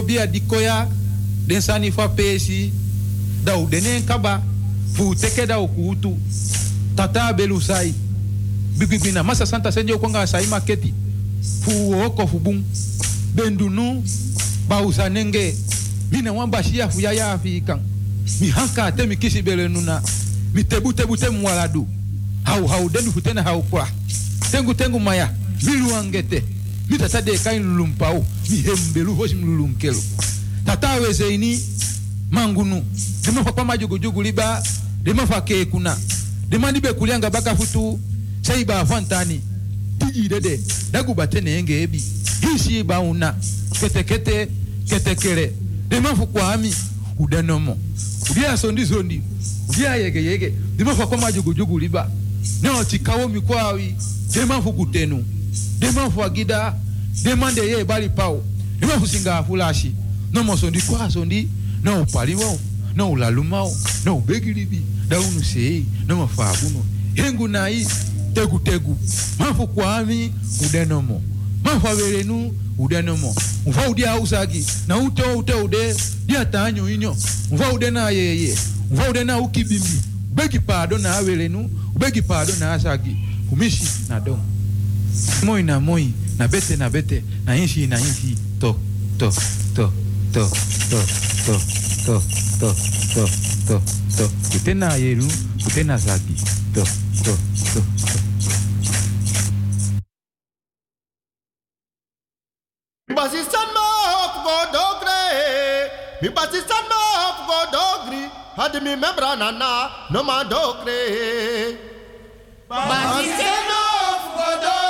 bia dikoya den sani fa pesi da u denen kaba fu teke da ukutu tata belu sai bibibina masa santa senjo kwanga sai maketi fu oko fu bum bendunu bausa nenge mina wamba shia fu ya ya afikan mi hanka te mi kisi bele nuna mi tebu tebu te mwaladu hau hau denu futena hau kwa tengu tengu maya mi luangete mi tata de kain lulumpau mi hembelu hoshi mi lulunkelu tata weze ini mangunu. Dema fa kwa majugu jugu liba dema fa ke kuna. Dema nibe kulianga baka futu sai ba fantani. Tiji dede dagu batene enge ebi. Hishi ba una. Kete kete kete kere. Dema fu kwa ami udanomo udia sondi sondi. Udia yege yege. Dema fa kwa majugu jugu liba. No tikawo mikwawi dema fu kutenu nimeofua gida demande ye bali pao nimefusinga fulashi nomosondi kwasondi noupaliwao noulalumao noubegilibi daunuseyi nomofa kuno hengu nayi tegutegu mafu kwami udenomo mafu averenu udenomo mva udi ausaki na ute ute ude diatanyo inyo mva ude na yeye mva ude na ukibimbi ubegi pado na averenu ubegi pado na asaki umishi na domo moi na moi na bete na bete na inshi na inshi to to to to to to to to to to to kute na yeru kute na zagi to to to to Mi basistan ma hop go dogre. Mi basistan ma hop go dogri. Hadi mi membra nana no ma dogre. Basistan of Godogre. Basistan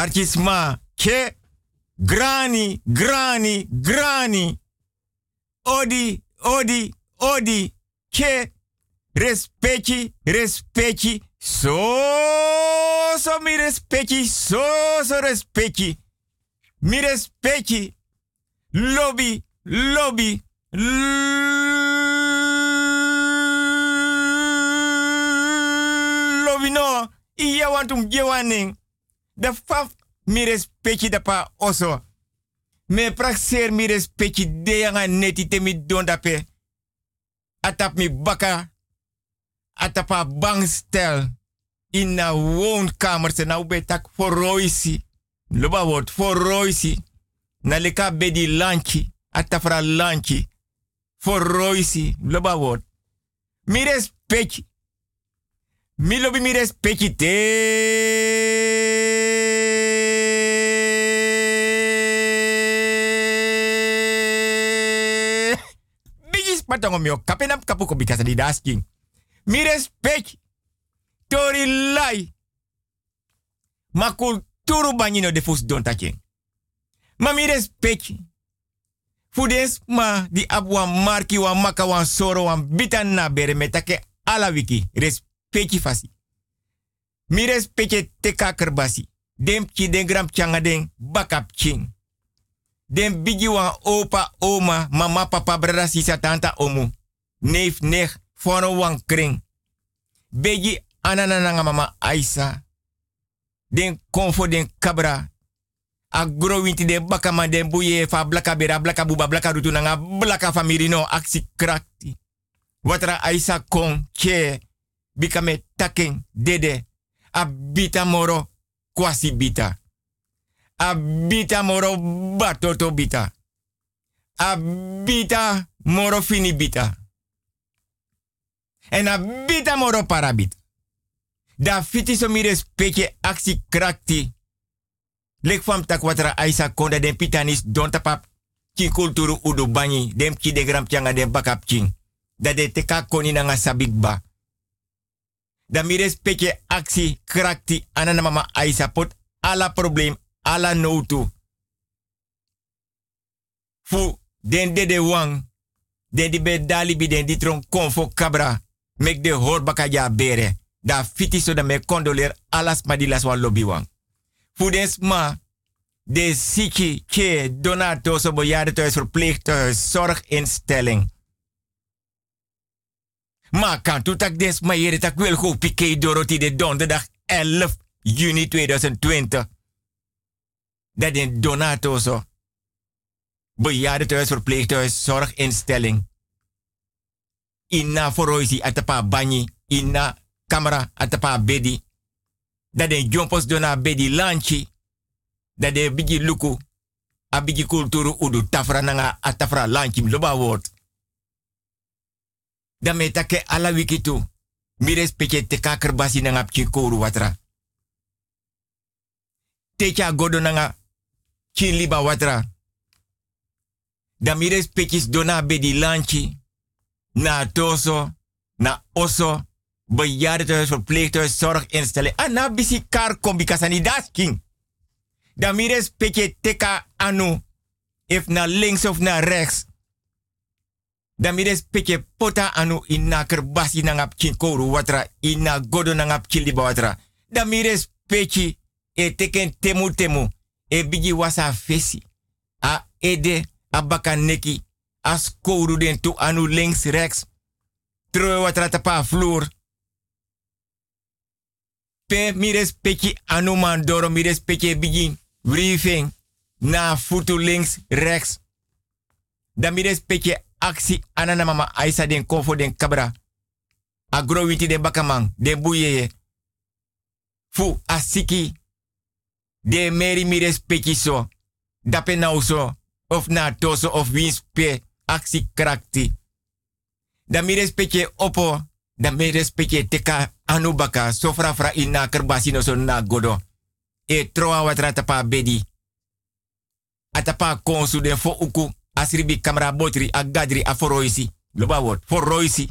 Archisma, ke, grani, grani, grani. Odi, odi, odi, ke, respecti, respecti, so, so mi respecti, so, so respecti. Mi respecti, lobby, lobby, lobby no, iya wantum. De faf mi respecti da pa oso. Me praxer mi respecti de yanga neti te mi don dape. Atap mi baka. Atapa bangstel. In na woonkamer se nou betak voor roisi. Loba wordt voor roisi. Na leka bedi lanchi. Atafra lanchi. Voor roisi. Loba wordt. Mi respecti. Mi lobi mi respecti te. Bigis patongo mio kapenap kapuko bikasa di dasking. Mi respect. Tori lai. Ma kulturu banyino de fus don. Ma mi respect. Fudes ma di abwa marki wa maka wan soro wan bitan na bere metake ala wiki. Respecti fasi. Mi respecte teka kerbasi. Dem chi den gram changa den bakap ching. Den bigi wan opa, oma, mama, papa, brada, sisa, tanta, omu. Neef, nech, fono wan kring. Begi anananga mama Aisa. Den konfo den kabra. A winti den bakama den buye fa blaka bera blaka buba blaka rutu blaka famiri no aksi krakti. Watra Aisa kon bikame taking dede. A bita moro kwasi bita. A bita moro batoto bita. A bita moro fini bita. En a bita moro parabit. Da fiti so mi respecte aksi krakti. Lek fam aisa konda den pitanis don tapap. Kin kulturu udu banyi. Dem ki de gram changa den bakap king. Da de teka koni. Da mi respecte aksi krakti anana mama aisa pot ala problem ala notu. Fu den de de wang. Den di be dali bi den di tron konfo kabra. Mek de hor bakaja bere. Da fiti so da me condoleer alas madilas wan lobby wang. Fu den sma. De siki ke donato so bejaardentehuis verpleeghuis zorginstelling. Maar kan toe tak des maar hier tak wil go pike doroti de donderdag 11 juni 2020. Dat in donato so. Bejaardentehuis verpleeghuis zorginstelling. Inna foroisi atapa banyi. Inna camera atapa bedi. Dat de jompos dona bedi lanchi. Dat de bigi luku. A bigi kulturu udu tafra nanga atafra lanchi loba word. Dan me take ala wiki tu. Mi respecte te kaker basi nanga watra. Techa godo nanga chin liba watra. Dan mi respecte dona bedi lanchi. Na toso, na oso, bejaardentehuis, verpleeghuis, zorginstelling. En na bisi kar kombi kasani dasking. Dan mi respecte teka anu. If na links of na rechts. Dan mi pota anu ina kerbasi na ngap watra. Ina godo na ngap liba watra. Dan respecte e teken temu temu. E bigi wasa fesi. A ede, a baka neki. Anu links, rechts. Tro watra tapa vloer. Pe mi respecte anu mandoro, mi respecte bigi briefing. Na futu links, rechts. Dan mi respecte aksi anana mama aisa den kofo den kabra. Agro winti den bakamang, den buyeye. Fu asiki. De meri mi respecte so. Dape nou so. Of na toso of winspe aksi krakti. Dan mi respecte opo. Dan mi respecte teka anubaka. Sofra fra ina kerbasi no so na godo. E troa wat tapa bedi. Atapa konsu den fo uku. Asribi kamera botri agadri aforoisi. Loba word. Foroisi.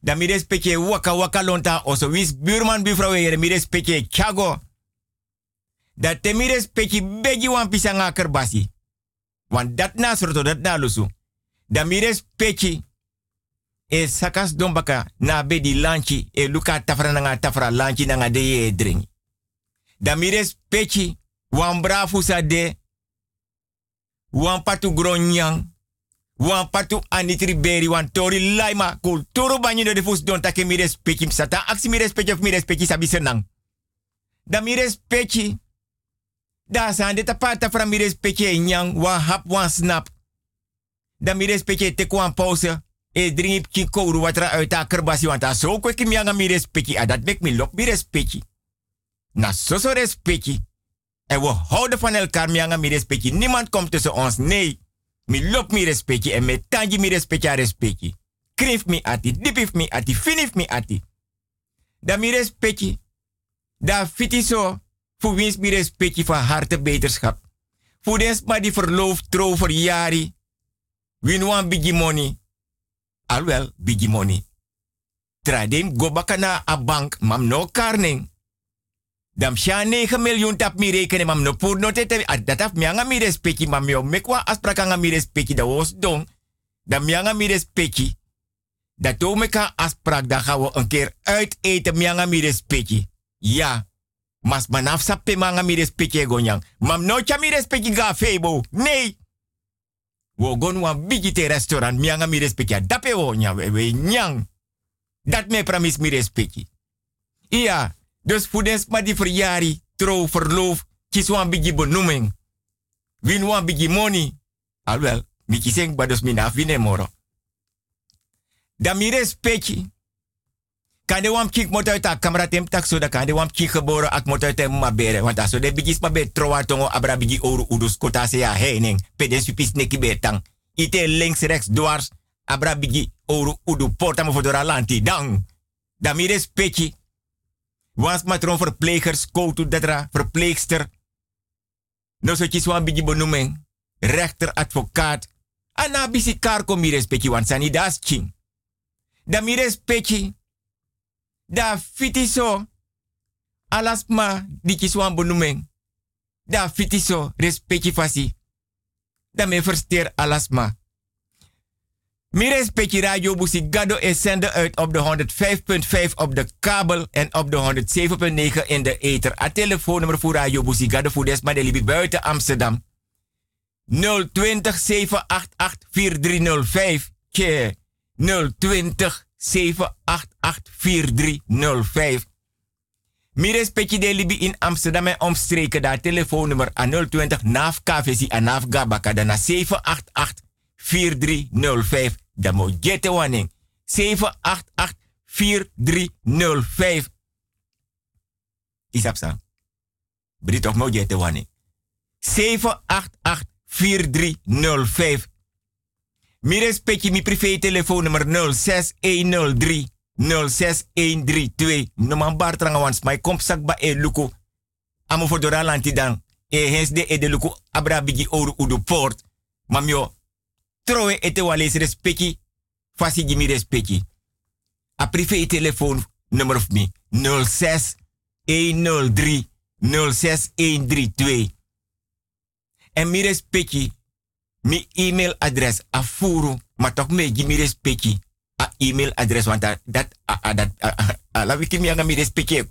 Dan mi respecte waka waka lonta. Oso wis buurman buurvrouw hier. Mi respecte chago. Dat te mi respecti begi wan pisanga kerbasi. Want dat na soorto dat na lusu. Da mi respecti e sakas dombaka na bedi lanchi e luka tafra nanga tafra lanchi nanga de ye dring. Da mi respecti wan brafu sa de wan patu gronyang wan patu anitri beri wan tori laima kulturu banyi de fus don take mi respecti sata aksi mi respecti of mi respecti sabi senang. Da mi respecti da san de tapata fra mi nyang wan hap wan snap. Da mi respecti te kwan pause e drink ki kouru watra uit a kerbasi want so kweki mi anga mi a dat mek mi lok mi. Na so. En we houden van elkaar mi anga mi respecti. Niemand komt tussen ons. Nee. Mi lop mi respecti en me tangi mi respecti a respecti. Krif mi ati, dipif mi ati, finif mi ati. Da mi respecti. Da fiti so. Voor wins mi respecti van harte beterschap. Voor dens maar die verloof trouw jari. Win wan bigi money. Alwel, bigi money. Tradim go bakana a bank, mam no karning. Dam sha 9 miljoen tap mi rekenen, mam no pur no tete. Dat af mianga mi respecti, mam yo mekwa aspraka nga mi respecti, da don. Dam mianga mi respecti. Dat to meka afspraak, dan gaan we een keer uit eten, mianga mi respecti. Ja. Mas manaf sape manga mi respecti gonyang. Mam no cha mi respecti ga febo. Nee. Wo gon wan bigi te restaurant mianga mi respecti. Dape wo nya we, we nyang. Dat me pramis mi respecti. Ja. Dus voor des maar die verjari, trouw, verloof, kies wan bigi benoeming. Win bigi money. Alwel, mi kiseng bados mina vine moro. Da mi respecti. Kan de wam kik mot uit tem tak da kan de wam kik geboren ak mot uit ma bere. Want de bigis troa tongo abra bigi oru udus kota se ya heining. Peden supis neki. Ite links rechts dwars. Abra bigi oru udu porta mo fodora lanti. Dang. Da mi. Was matron verplegers, koutu dadra, verpleegster. No so chis wan bigi benoeming. Rechter, advocaat. Ana bisi karko mi respecti want sani das ching. Da mi. Da fitiso. Alasma di wan benoeming. Da fitiso respecti fasi. Da me versteer alasma. Mi respecti radio busi gado is zender uit op de 105.5 op de kabel en op de 107.9 in de ether. A telefoonnummer voor radio busi gado voor des maar de buiten Amsterdam. 020 788 4305. Tje. 020 788 4305. Mi respecti de libi in Amsterdam en omstreken. Daar telefoonnummer aan 020 NAF KVC en NAF Gabaka. Dan 788 4305. Dan moet je te wanneer. 788 4305. Isapsa. Brit of moet je te wanneer. 788 4305. Mi respecti mi privé telefoonnummer 06103 06132. No man bartranga wans kom sak ba e luku. Amo for dora lanti dan. E hens de e de luku abra bigi oru udu port. Mamio trowe ete wales respecti. Fasi gimi respecti. A privé telefoon nummer mi 06 103 06132. En mi respecti mi e-mail adres a furu, maar toch me gi mi respecti a e-mail adres want dat dat a dat la wiki mi anga mi respecti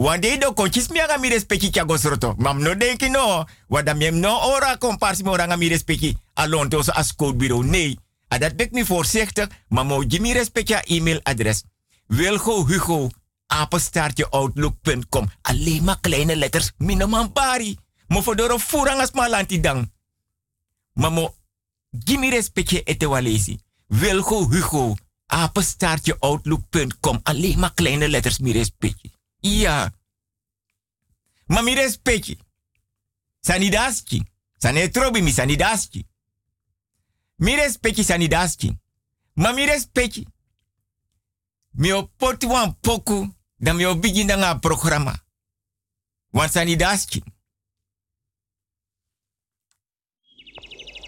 konkru. Wande do konchis mi mi respecti chago sroto. Mam no denki no. Wada mi no ora komparsi mo anga mi respecti alon to so as bureau. Nee. A dat bek mi voorzichtig, maar mo gi mi respecti a e-mail adres. Wilgo Hugo apenstaartje outlook.com. Alleen maar kleine letters, minoman pari. Mo fodoro furang as malanti dang. Mamo, gimme respectje ete walesi. Wilgo Hugo, apenstaartje outlook.com. Alleen maar kleine letters, mi respectje. Ja. Maar mi respectje. Sanidaski. Sanetrobi mi sanidaski. Mi respectje sanidaski. Maar mi respectje. Mi opoti wan poku, dan mi obigi na nga programma. Wan sanidaski.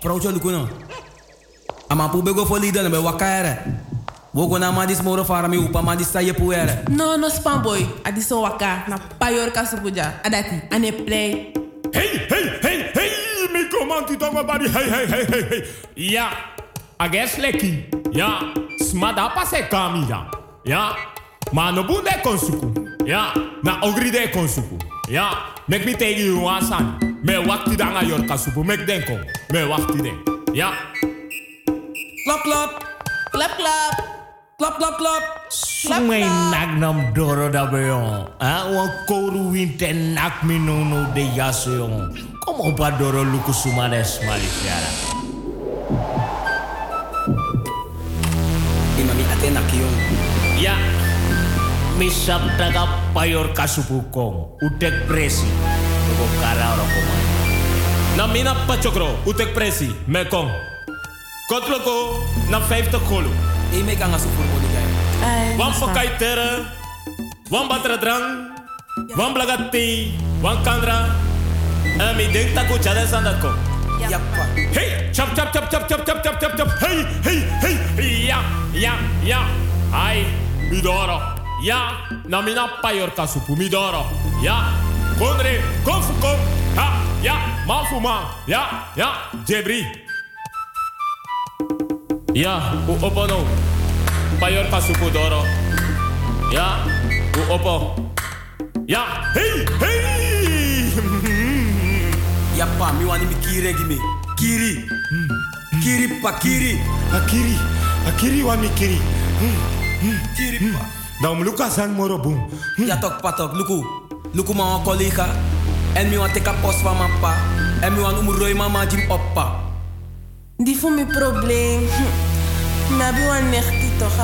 Vrouw John Kuno. Ama pu bego fo leader na be wakare. Wogo na ma dis moro fara mi upa ma dis puere. No, no span boy. Adi so waka na payor kasupuja. Adati ane play. Hey, hey, hey, hey, mi command talk about hey, hey, hey, hey, hey. Ja, I guess lucky. Ja, smada pase kami ja. Ja, ma no bunde konsuku. Ja, na ogri de konsuku. Ja, mek mi tegi you asan. Me wakti danga yor kasupu, mek denko. Me wakti den. Ja. Klap, klap. Klap, klap. Klap, klap, klap. Sumay nagnam doro da beyon. Ah, wan koru winte nak mi no no de yaso yon. Como pa doro luku sumades malisiara. Imami ate nakiyon. Ya. Misap taga payor kasupukong. Utek presi. Tuko kara oro kumay. Na mina pachokro, utek presi, me kong. Kotloko, na 50 kolo. E me kanga sufur mo digay. Ay, Wan span. pakai tere, wan batra drang, wan blagati, wan kandra. En mi denk taku chade sandako. Yappa. Hey, chap chap chap chap chap chap chap chap chap. Hey, hey, hey. Ja, ja, ja. Ai, midoro. Ja, na mina payor kasupu midoro. Ja, kondre, konfu kom. Ha, ja, mafuma. Ja, ja, jebri. Ja, u opo no. Payor kasupu doro. Ja, u opo. Ja, hey, hey. Yappa, mi wani mi kiri gi me. Kiri. Kiri pa kiri. Akiri, akiri wa mikiri. Kiri pa. Dan Lucas ang moro boom. Ja tok patok, luku. Luku ma wan collega. En mi wan teka post van pa. En mi wan umroi mama jim oppa. Die voor mijn probleem. Maar ik ben nechti toch,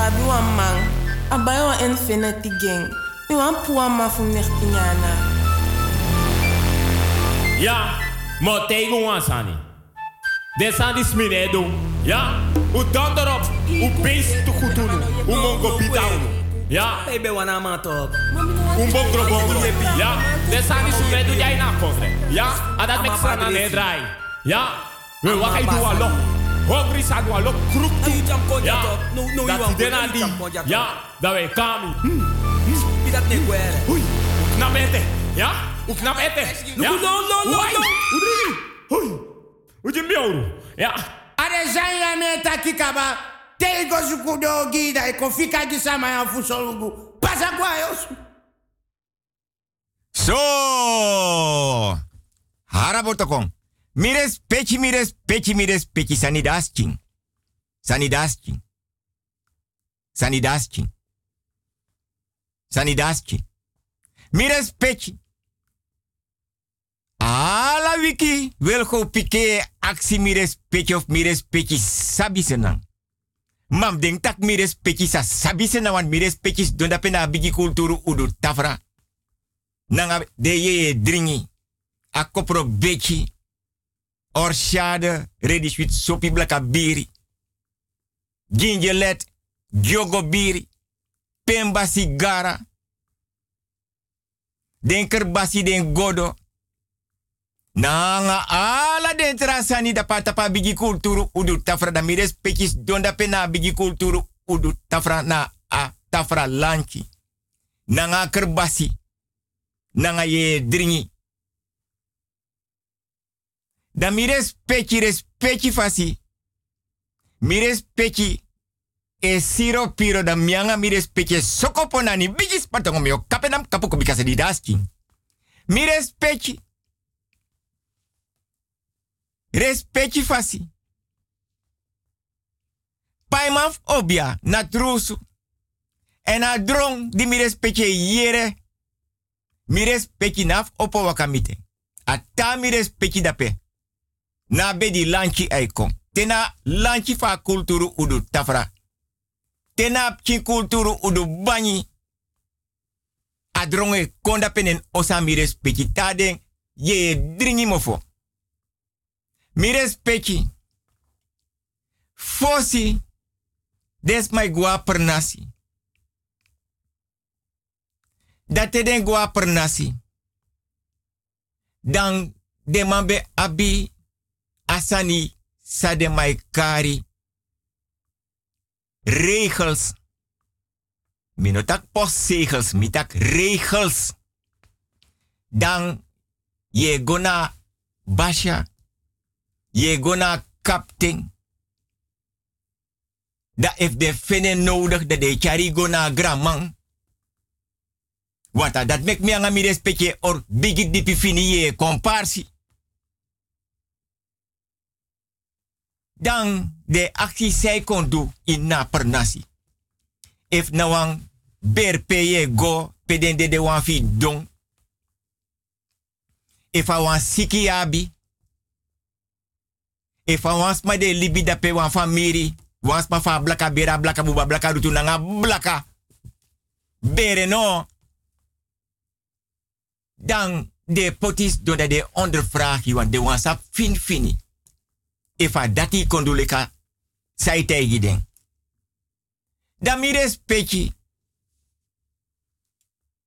man. Ik ben infinity gang. Ik ben poema man voor nechti nana. Ja, maar tegen ons aan. Desa. Ja, hoe dan erop. Hoe bezig te goed doen. Hoe mongo bita Ja. Ik ben wana man toch. Um bom grobongo. Ja, desa dis mine doen jij na. Ja, en dat maakt ze. Ja. We wakai dua alo. Hongri sa. Kruk tu. Ya. Dat dena di. Ya. Da we kami. Pidat ne guere. Hui. Na. Ya. Uknap ete. No, no, no, no. Udri. Hui. Ujim biauru. Ya. Are zanya me do Tego da e Eko fika gisama ya fusolugu. Pasa kwa yosu. Zo! Harabotokong. Mires pechi, mires pechi, mires pechi, sanidasking. Sanidasking. Sanidasking. Sanidasking. Mires pechi. Ala wiki wil go pike aksi mires pechi of mires pechi sabi senang. Mam denk tak mires pechi sa sabi mires pechi don pena bigi kulturu udu tafra. Nanga de ye dringi. A kopro beki. Orshade. Ready sweet sopi blaka biri. Gingelet. Gyogo biri. Pemba sigara. Den kerbasi den godo. Nanga ala den trasani da patapa bigi kulturu tafra da mires pekis donda pena bigi kulturu tafra na a tafra lanchi. Nanga kerbasi nanga ye dringi. Da mi respecti respecti fasi. Mi respecti e siro piro da mianga mi respecti nani bigis patongo mio kapenam kapuko bikasa di daski. Mi respecti. Respecti. Paimaf obia na trusu. En a di mi respecti yere mi respecti naf opo wakamite. Ata mi respecti dape. Na bedi lanchi aikon. Tena lanchi fa kulturu udu tafra. Tena pchi kulturu udu banyi. Adronge konda penen osa mi respecti taden ye dringi mofo. Mi respecti. Fosi. Des mai gua per nasi. dat te den nasi. Dan de mambe abi asani sa de mai kari. regels. Minotak postzegels, mitak regels. Dan je gona basha, je gona kapting. Dat if de fene nodig dat de chari gona gramang. Want dat mek me anga mi respecte or bigi dipi fini je comparsi. Dan de actie zij kon doen in na per nasi. If nawang ber peye go peden de de wan fi don. If I want siki abi. If I want sma de libi da pe wan famiri. Wan sma fa blaka bera blaka buba blaka rutu nanga blaka. Bere no. Dan de potis do de ondervraag want de wan sa fin fini. I dati konduleka sai. Dan mi respecti.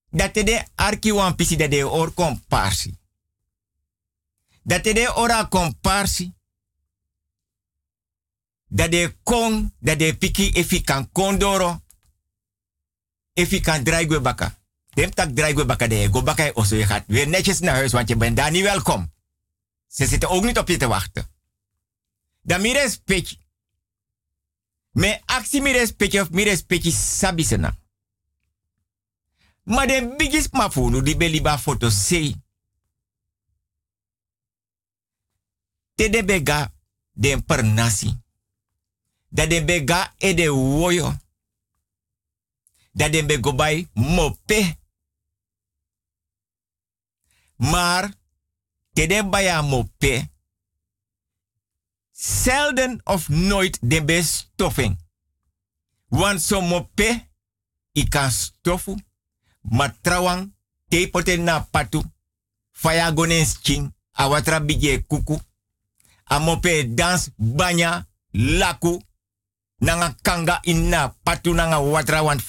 Dat de arki wan pisi dat de or komparsi. Dat de ora komparsi. Dat de kon, dat de piki efi kan kondoro. Efi kan draigwe baka. Dem tak draigwe baka de go baka je gaat weer netjes naar huis, want je bent daar niet welkom. Ze zitten ook niet op je te wachten. Dan mi respecti. Me actie mi of mi respecti sabisena. Maar de biggest mafunu di beliba foto sei. Te de bega den. Da bega e de woyo. Da bego bay mope. Maar te mope. Zelden of nooit de bestoffing. Want so mope, i kan stofu, maar trouwang, na patu, faya gonen ching, a watra bije kuku, a mope dans banya, laku, nanga kanga inna patu nanga watra want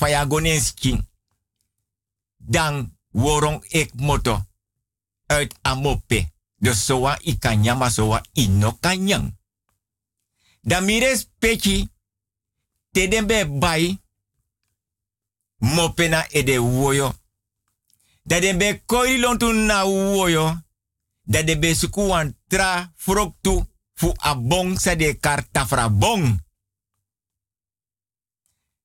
ching. Dan worong ek moto uit a mope. Dus soa i kanyama soa ino kanyang. Dan mi respecti te den be bai mopena e de woyo. Da den be koi lontu na woyo. Da den be suku wan tra froktu fu abong sa de karta fra bong.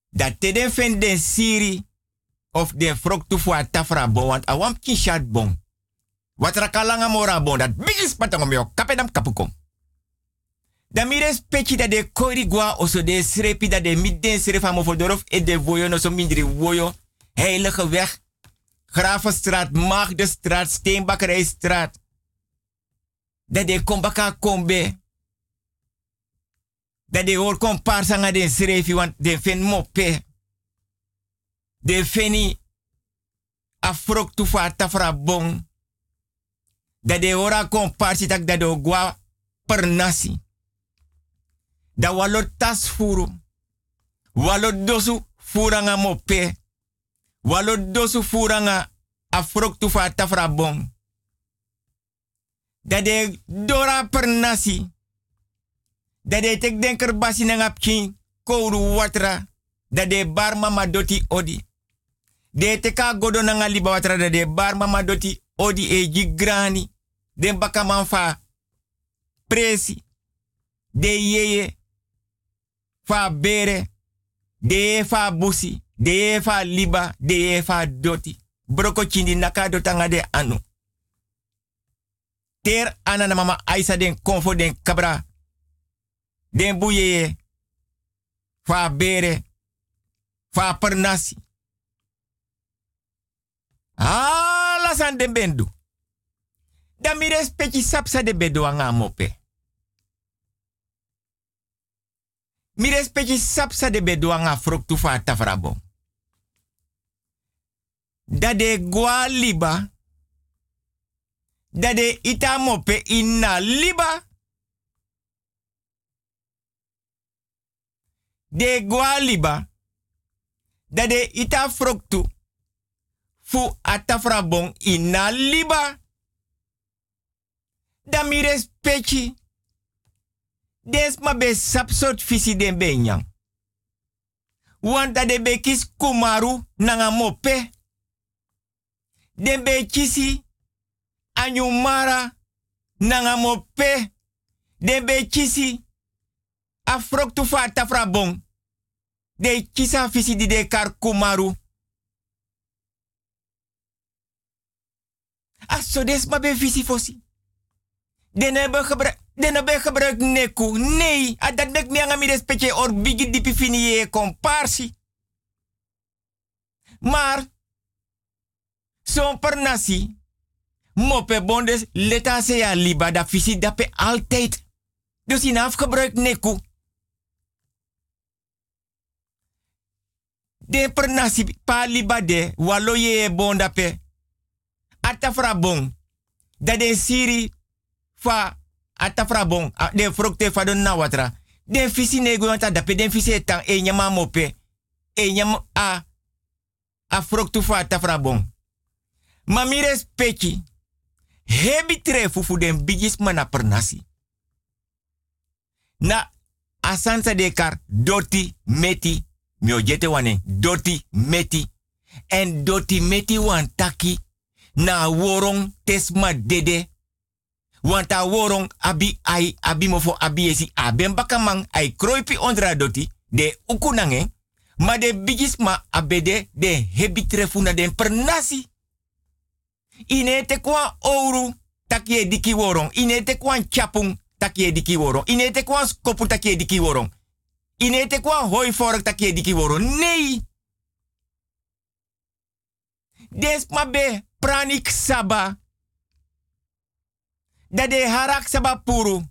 Da te den fen siri of de froktu fu a tafra bon want a wam kishat bon. Wat rakalanga mora bon dat bigis patangom yo kapedam kapukong. Da mi respecti da de kori gwa oso de srepi da de midden srefa mofodorof e de woyo no so mindri woyo. Heilige weg. Gravenstraat, Maagdenstraat, Steenbakkerijstraat. Da de kombaka kombe. Da de hoor komparsa nga de srefi want de fen mope. De feni afrok tufa tafra bong. Da de hora komparsi tak da de gwa per nasi da walo tas furu. Walo dosu furanga mope. Walo dosu furanga afrok tufa tafra. Da de dora per nasi. Da de tek denker basi na ngapkin kouru watra. Da de bar mama doti odi. De teka godo na ngaliba watra da de bar mama doti odi e gigrani. Den baka manfa presi. De yeye fa bere, de fa busi, de fa liba, de fa doti. Broko chindi naka dotanga de anu. Ter ana na mama Aisa den konfo den kabra. Den buye fa bere, fa pernasi. Ah, la san den bendu. Da mi respecti sapsa de bedo anga mope. Mi respecti sapsa de bedoanga froktu fa tafrabo. Da de gwa liba. Da de ita mope inna liba. De gwa liba. Da de ita froktu. Fu atafrabon inna liba. Da mi respecti. Des ma be fisi den benyang. Wanta de bekis kumaru nanga mope. De bekisi anyumara nanga mope. De bekisi afroktu fa tafrabong. De kisa fisi de kar kumaru. Aso des ma be visi fosi. Den hebben den hebben gebruik neku. Nee, dat mek mi angami respecte or bigi dipi fini komparsi. Maar, zo'n per nasi, mope bondes leta se ya liba da visi dape altijd. Dus in afgebruik neku. De per nasi pa liba de, walo ye bon atafra bon. Dat de siri fa bon. De frukte fa don na watra. Den fisi nego wanta dape fisi etang e nyama mope. E nyama a a fruktu fa atafra bon. Ma mi. Hebi tre fufu den bigis mana per nasi. Na asansa de kar doti meti. Mi ojete wane doti meti. En doti meti wan taki na worong tesma dede. Want a abi ai abi mofo abi esi aben bakamang ai kroipi ondra doti de ukunange. Ma de bigisma abede de hebi trefuna den pernasi. Ine te kwa ouro takie diki worong. Kwa chapung takie diki worong. Ine kwa skopu takie diki worong. Ine kwa hoi vork takie diki worong. Nee. Des ma be pranik saba. Dat de harak saba puru.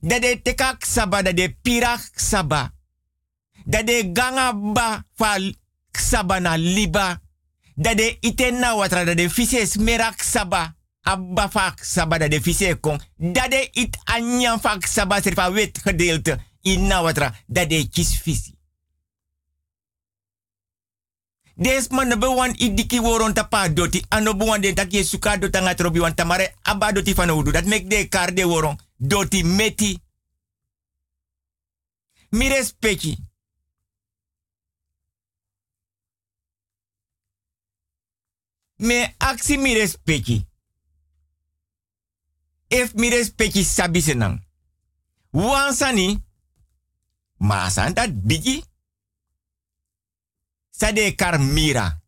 Dat de tekak saba, dat de pirak saba. Dat de ganga ba fa saba na liba. Dat de itena watra, de vise smerak saba. Abba fak saba, dat de vise kon. Dat de it anyan fak saba, serfa wit gedeelte. Inna watra, dat de kis visi. Des man no wan idiki woron tapa doti. Ano wan de taki suka dota nga trobi wan tamare aba doti van udu. Dat mek de kar de woron. Doti meti. Mi respecti. Me aksi mi respecti. If mi respecti sabi senang. Wansani. Ma san dat bigi. Sade kar mira.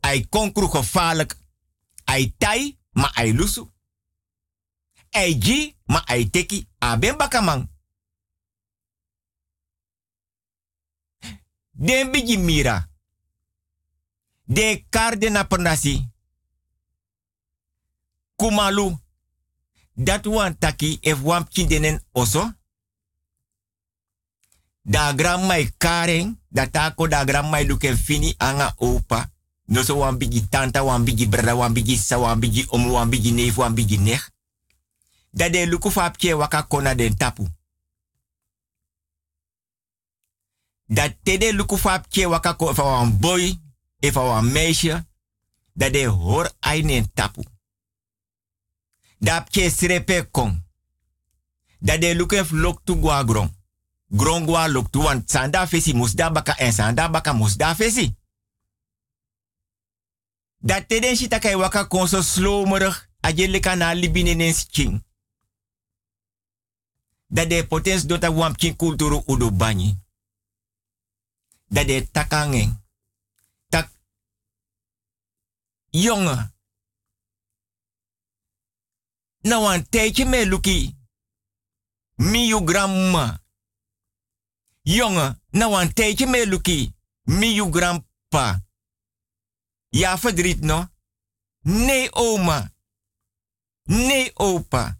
Ai konkru gevaarlijk. Ai tai, ma ai lusu. Ai gi, ma ai teki. Aben bakamang. Den bigi mira. De kar de na. Kumalu. Dat wan taki ef wan kindenen oso. Da gram mai karen, da tako da luke fini anga opa. No so wan bigi tanta, wan bigi brada, wan bigi sa, wan bigi omu, wan neef, wan bigi nech. Da de luku kona den tapu. Dat tede luku fapje waka ko fa wan boy, efa wan meisje. Dat de hor ainen tapu. Dat pje srepe kon. Dat de luku lok tu guagron grongwa lok tu wan sanda fesi musda baka en sanda baka musda fesi. Dat teden shita kai waka konso slomerig ajele kana libine king. Dat de potens dota wam king kulturu udo banyi. Dat de takangen. Tak. Jongen. Nou een tijdje mee luki. Grandma. Jongen, nou een tijdje mee luki. Miu grandpa. Ja, verdriet no? Nee, oma. Nee, opa.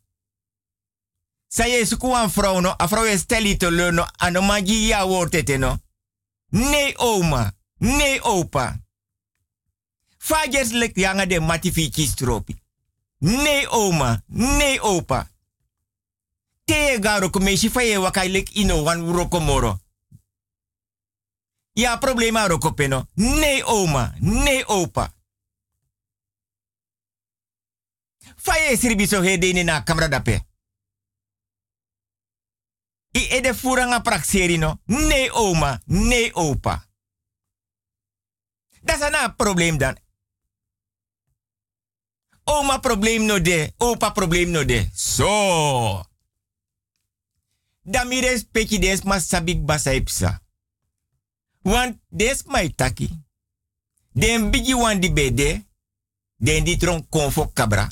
Zij is een vrouw no. A vrouw is steli te leunen. Magi ja woord het no. Nee, oma. Nee, opa. Fagers lek janga de matifici stropi. Nee, oma. Nee, opa. Te garo kumesi faye wakai lek ino wan rokomoro. Ja, problema rokopeno. Nee, oma. Nee, opa. Faye sirbiso he deni na kamera dape. I ede furanga praxeri no. Nee oma, nee opa. Dat is een probleem dan. Oma probleem no de, opa probleem no de. Zo. Damires peki des ma sabik basaipsa. Want des mai taki. Den bigi wan di bede. Den di tron konfo kabra.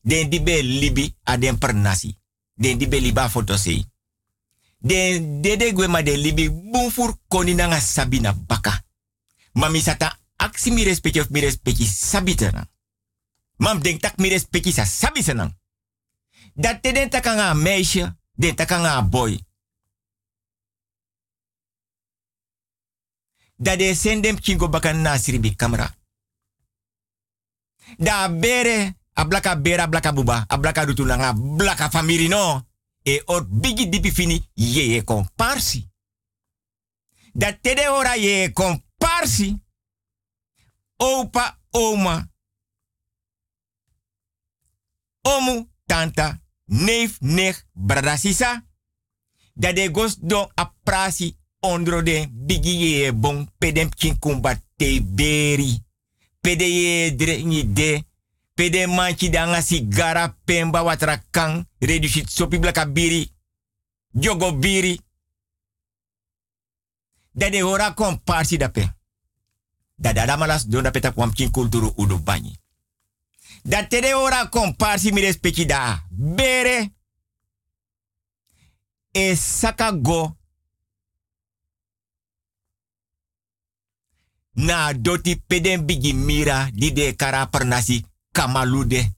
Den di libi a den per. Den di liba fotosei. Den dede gwe ma den libi bunfur koni nanga sabina baka. Mami sata aksi mi respecti of mi respecti. Mam denk tak mi respecti sa sabitena. Dat te den takanga meisje, den takanga boy. Dat de sendem kingo baka nasiri bi kamera. Da bere, a blaka bera, a blaka buba, a blaka dutunanga, blaka famiri no. E or bigi dipi fini, ye ye komparsi. Dat te de ora ye komparsi. Opa, oma. Omu, tanta, neef, nech, bradasisa. Dat de gos don a prasi ondro de bigi ye bon pedem kinkumba te beri. Pede ye dre de. Pede manchi danga sigara pemba watra kang. Reducit sopi blaka biri. Jogo biri. Dat de hora komparsi dape. Dat dada malas don dape ta kwam kin kulturu udu banyi. Dat te de hora komparsi mi respecti da. Bere. E saka go. Na doti peden bigi mira di de kara pernasi kamalude.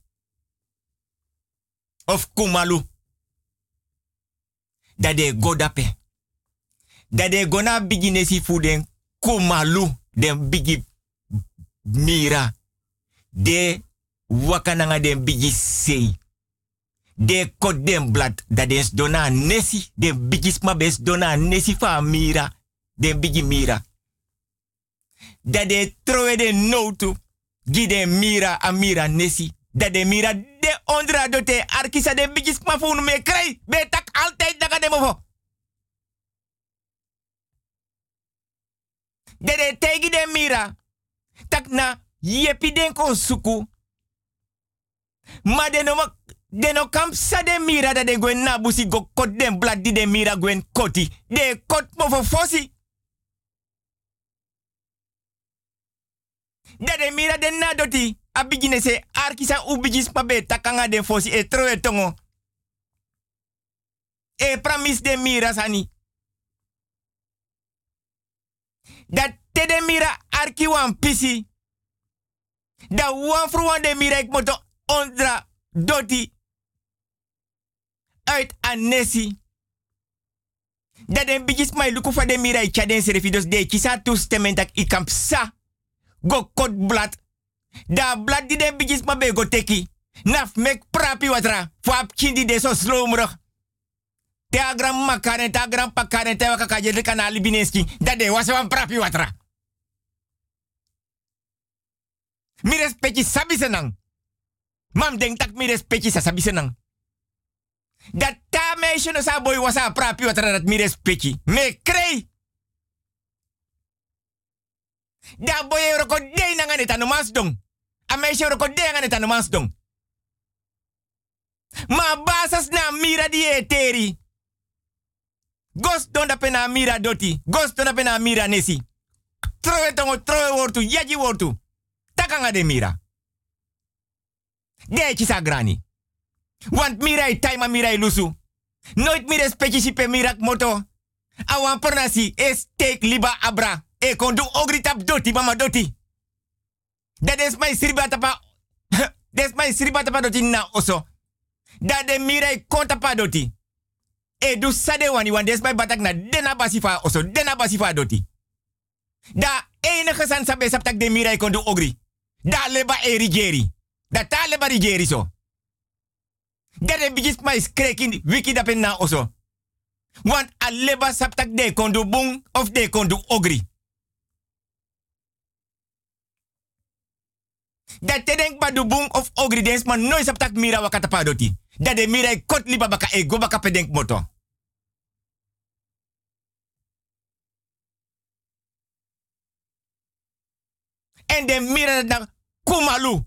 Of kumalu. Dat de go dape. Dat de gona bigi nesi fuden kumalu den bigi mira. De wakananga den bigi sei. De kot den blad dat den dona nesi. Den bigi sma bes dona nesi fa mira. Den bigi mira. Dat de trowe de notu. Gi de mira a mira nesi. Dat de mira de ondra dote arkisa de bigi sma funu me krei. Be tak altijd daga de mofo. De de tegi de mira. Tak na yepi den kon suku. Ma de no de no kam sa de mira da de gwen na busi go kot den blad di de mira gwen koti. De kot mo fo fosi. Da de mira de na doti. A bigine se arkisa u bigis pa be takanga den fosi e troe tongo. E pramis de mira sani. Dat te de mira arki wan pisi. Da wan fru wan de mira ik moto ondra doti. Uit anesi. Dat den bigis mai luku fa de mira i chaden de kisa toestemming dat ik kan psa. Go kot blad. Da blad di den bigis ma be teki. Naf mek prapi watra. Fo ap kindi de so slomrug. Te agram makaren, te agram pakaren, te waka kaje de bineski. Dat de was wan prapi watra. Mi respecti sabi senang. Mam denk tak mi respecti sa sabi senang. Dat ta meisje no sa boy wasa prapi watra dat mi respecti. Me krei. Da boy roko de na ngane tanu masdong. A meisje roko de ngane tanu masdong. Ma basas na mira di eteri. Gos don da pena mira doti. Gos don da mira nesi. Trowe tongo, trowe wortu, yaji wortu. Takanga de mira. Deetji sa grani. Want mira i taima mira i lusu. Nooit mira specie si pe mira moto. Awan pernasi e steek liba abra. E kon du ogri tap doti mama doti. Dat is mijn sriba tapa. Dat is doti na oso. Dat de mira i kon tapa doti. E du sade wani wan des batak na dena basifa oso. Dena basifa doti. Da enige san sabe saptak de mira i kon du ogri. Da leba e dat tale maar zo. Dat heb ik maar skreken wiki dat na oso. Want leba saptak de kondu boom of de kondu ogri. Dat te denk maar boom of ogri dens maar nooit saptak mira wakatapadoti. Dat de mira e kot liba baka ego baka pedenk moto. En de mira dat kumalu.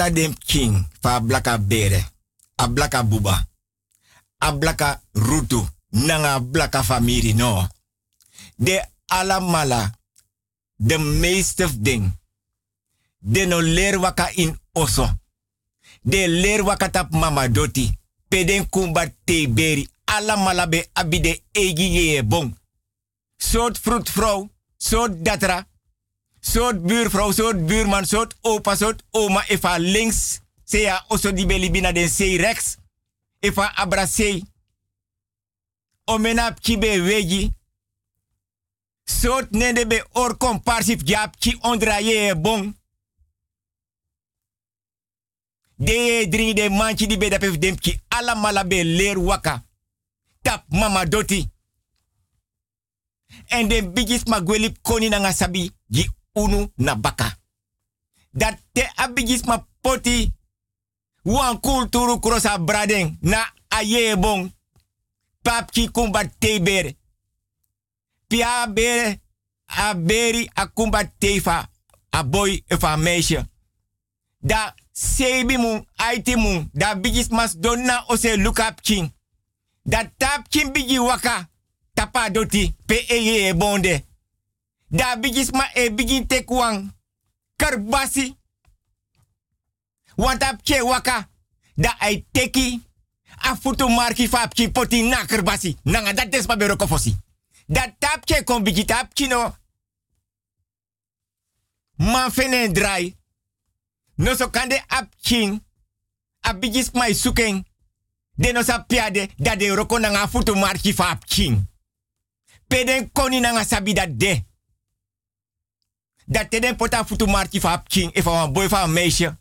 Ala dem king fa blaka bere. A blaka buba. A blaka rutu. Nanga blaka famiri no. De ala mala. De meeste ding. De no leer waka in oso. De leer waka tap mama doti. Peden kumba te beri. Ala mala be abide egi ye bon. Soort vroetvrouw. Soort datra soort buurvrouw, soort buurman, soort opa, soort oma. Efa links, sea oso di beli bina den sei rechts. Efa abrasei. Omena kibe weji. Soort nende be or comparsif ki ondraye bon. De dringi de manchi di be da pef dem ki ala mala be leer waka. Tap mama doti. En de bigis magwelip koni na. Gi unu na baka. Dat te abigis ma poti. Wan kulturu krosa braden na aye bon. Papki kumba teber. Pia bere a beri a tefa. A boy of a meisje. Da sebi mun, aiti mun. Da bigis mas donna ose look up king. Da tap king bigi waka. Tapa doti pe eye bonde. Da bigis ma e bigin tekwang. Karbasi. Want ap ke waka. Da ai teki. A futu marki poti na karbasi. Nanga dat des ma bero kofosi. Da tap ke kon bigi kino. Man fene drai. No so kande ap king. A bigis. De no. Da de roko nanga futu marki. Peden koni nanga sabi dat de dat teden pota futu marki fa king if een boy van een meisje.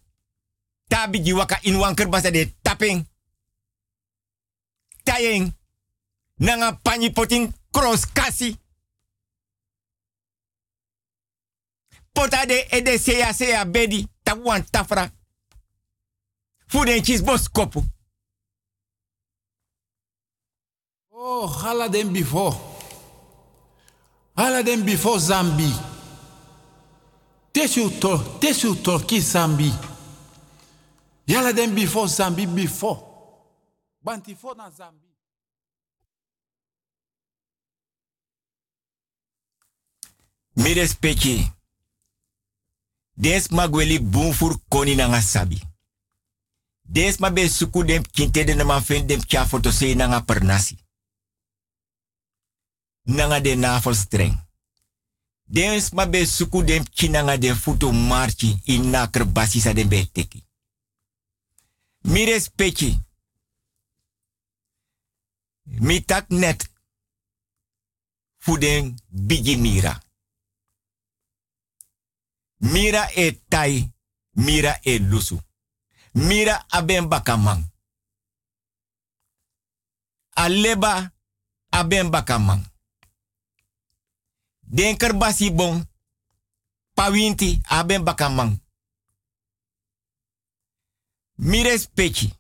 Tabi di waka in wanker basa de tapping. Tayeng. Nanga pani potin cross kasi. Pota de ede seya seya bedi tawan tafra. Fuden chis bos kopu. Oh, hala den before. Hala den before Zambi. Tesu to, tesu to ki Zambi. Yala den before Zambi before. Banti fo na Zambi. Mi respecti. Des magweli bunfur koni na nga sabi. Des ma be suku dem kinte de na man fen foto se na nga pernasi. Nanga de navel streng. Des ma be suku dem kinanga de futo marchi in naker basisa de beteki. Mi respecti. Mi tak net. Fuden bigi mira. Mira e tai, mira e lusu. Mira aben bakamang. Aleba aben bakamang. Denker basi bon. Pawinti aben bakamang. Mi respecti.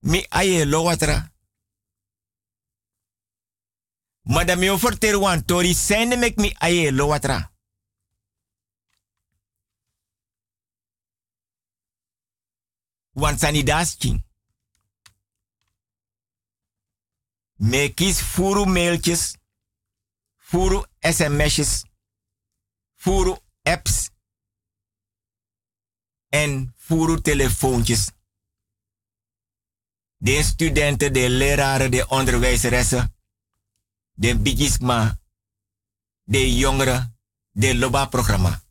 Mi aye lo watra. Madame yo forter wan tori sende mek mi aye lo watra. Wan sanidas king. Me kies furu mailtjes, furu sms'jes, furu apps en furu telefoontjes. De studenten, de leraren, de onderwijzeressen, de bigisma, de jongeren, de loba-programma.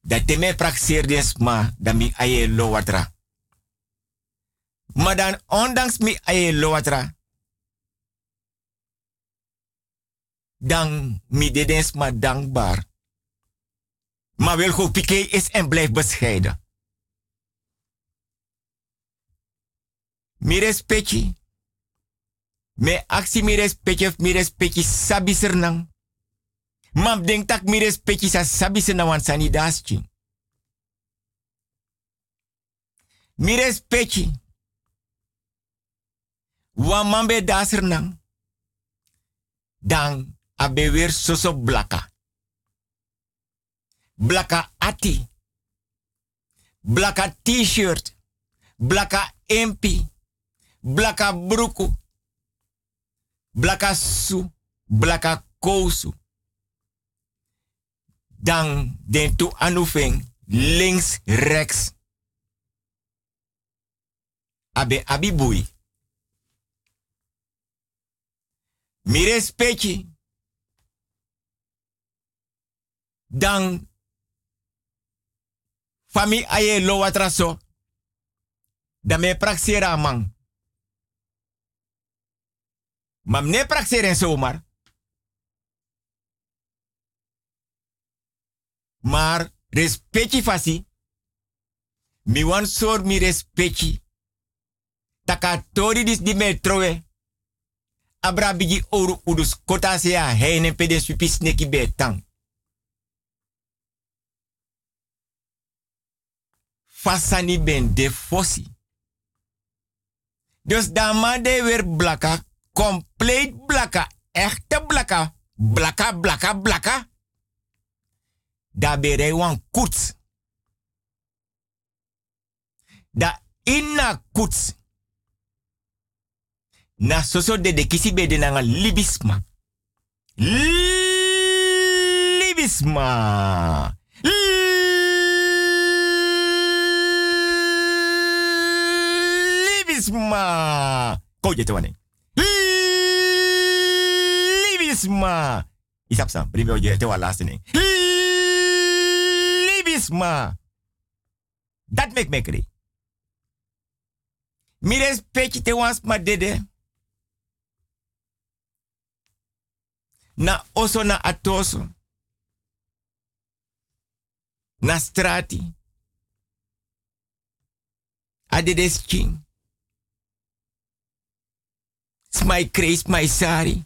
Dat te me praxeerdens ma, dat mi aye lo watra. Maar dan, ondanks mi aye lo watra, dan mi dedens ma dankbaar. Maar wil piqué is en blijf bescheiden. Mi respecti. Me actie mi respecti of mi respecti sabi sernang. Mam denk tak mi respecti sa sabi sernang wan sani daschi. Mi respecti. Wan mambe dasernang. Dan abe weer soso blaka. Blaka ati. Blaka t-shirt. Blaka empi. Blaka bruku. Blaka su. Blaka kousu. Dan den anufeng links rechts. Abe abibui. Mi respecti. Dan fami aye lo watraso. Dan me praxera man. Mam ne praxeren zomaar. Maar respecti fasi. Mi wan sor mi respecti. Taka tori dis di metrowe. Abra bigi oru udus kota se a heine pede supis neki betang. Fasani ben de fossi. Dus dan de weer blaka. Compleet blaka. Echte blaka. Blaka, blaka, blaka. Da bere wan kuts. Da inna kuts. Na soso de de kisi be de nanga libisma. Libisma. Libisma. Ko je te wane. Libisma. Isap sam, primo je te wa laatste nee. Libisma. Dat mek me kri. Mi respecti te wans ma dede. Na oso na atoso. Na strati. Adede Smai kreis, smai sari.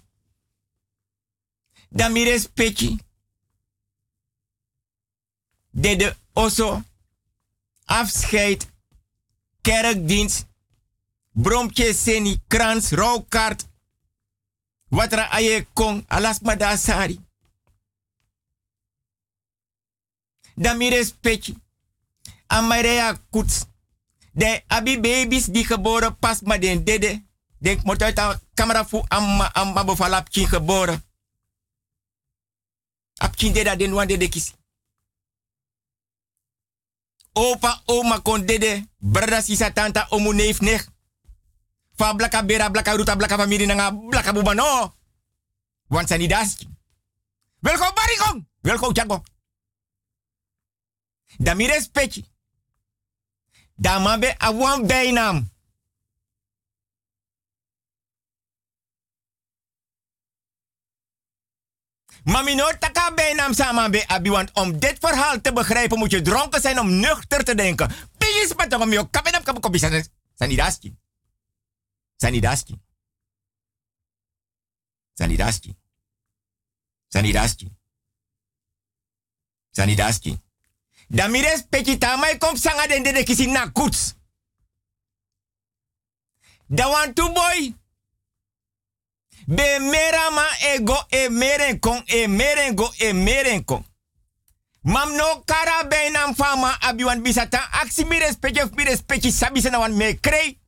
Dan mi respecti. Dede oso. Afscheid. Kerkdienst. Bromtje seni, krans, rouwkaart. Watra aye kong, alas mada sari. Dan mi respecti. Amarea kuts. De abi babies die geboren pas maar den dede. Denk moet uit de camera fu amma amma beval apchin geboren. Apchin deda den wan dede kisi. Opa, oma kon dede. Brada sisa tanta omu neef nech. Fa blaka bera blaka ruta blaka famiri nanga blaka buba no. Want sani das. Welkom barikong. Welkom jago. Da mi respecti. Da mabe awan bijnaam. Mami no taka bijnaam samen bij Abi, want om dit verhaal te begrijpen moet je dronken zijn om nuchter te denken. Pigis patong om je kapen op kapen kopie sanidaski. Sanidaski. Sanidaski. Sanidaski. Sanidaski. Damires pekita mai kom sanga den de kisi. Da want to boy. Be merama ego e merenkon e merengo e merenkon. Mam no kara beinam fama abiwan bisata aksi mi of mi respecte sabi na wan me krei.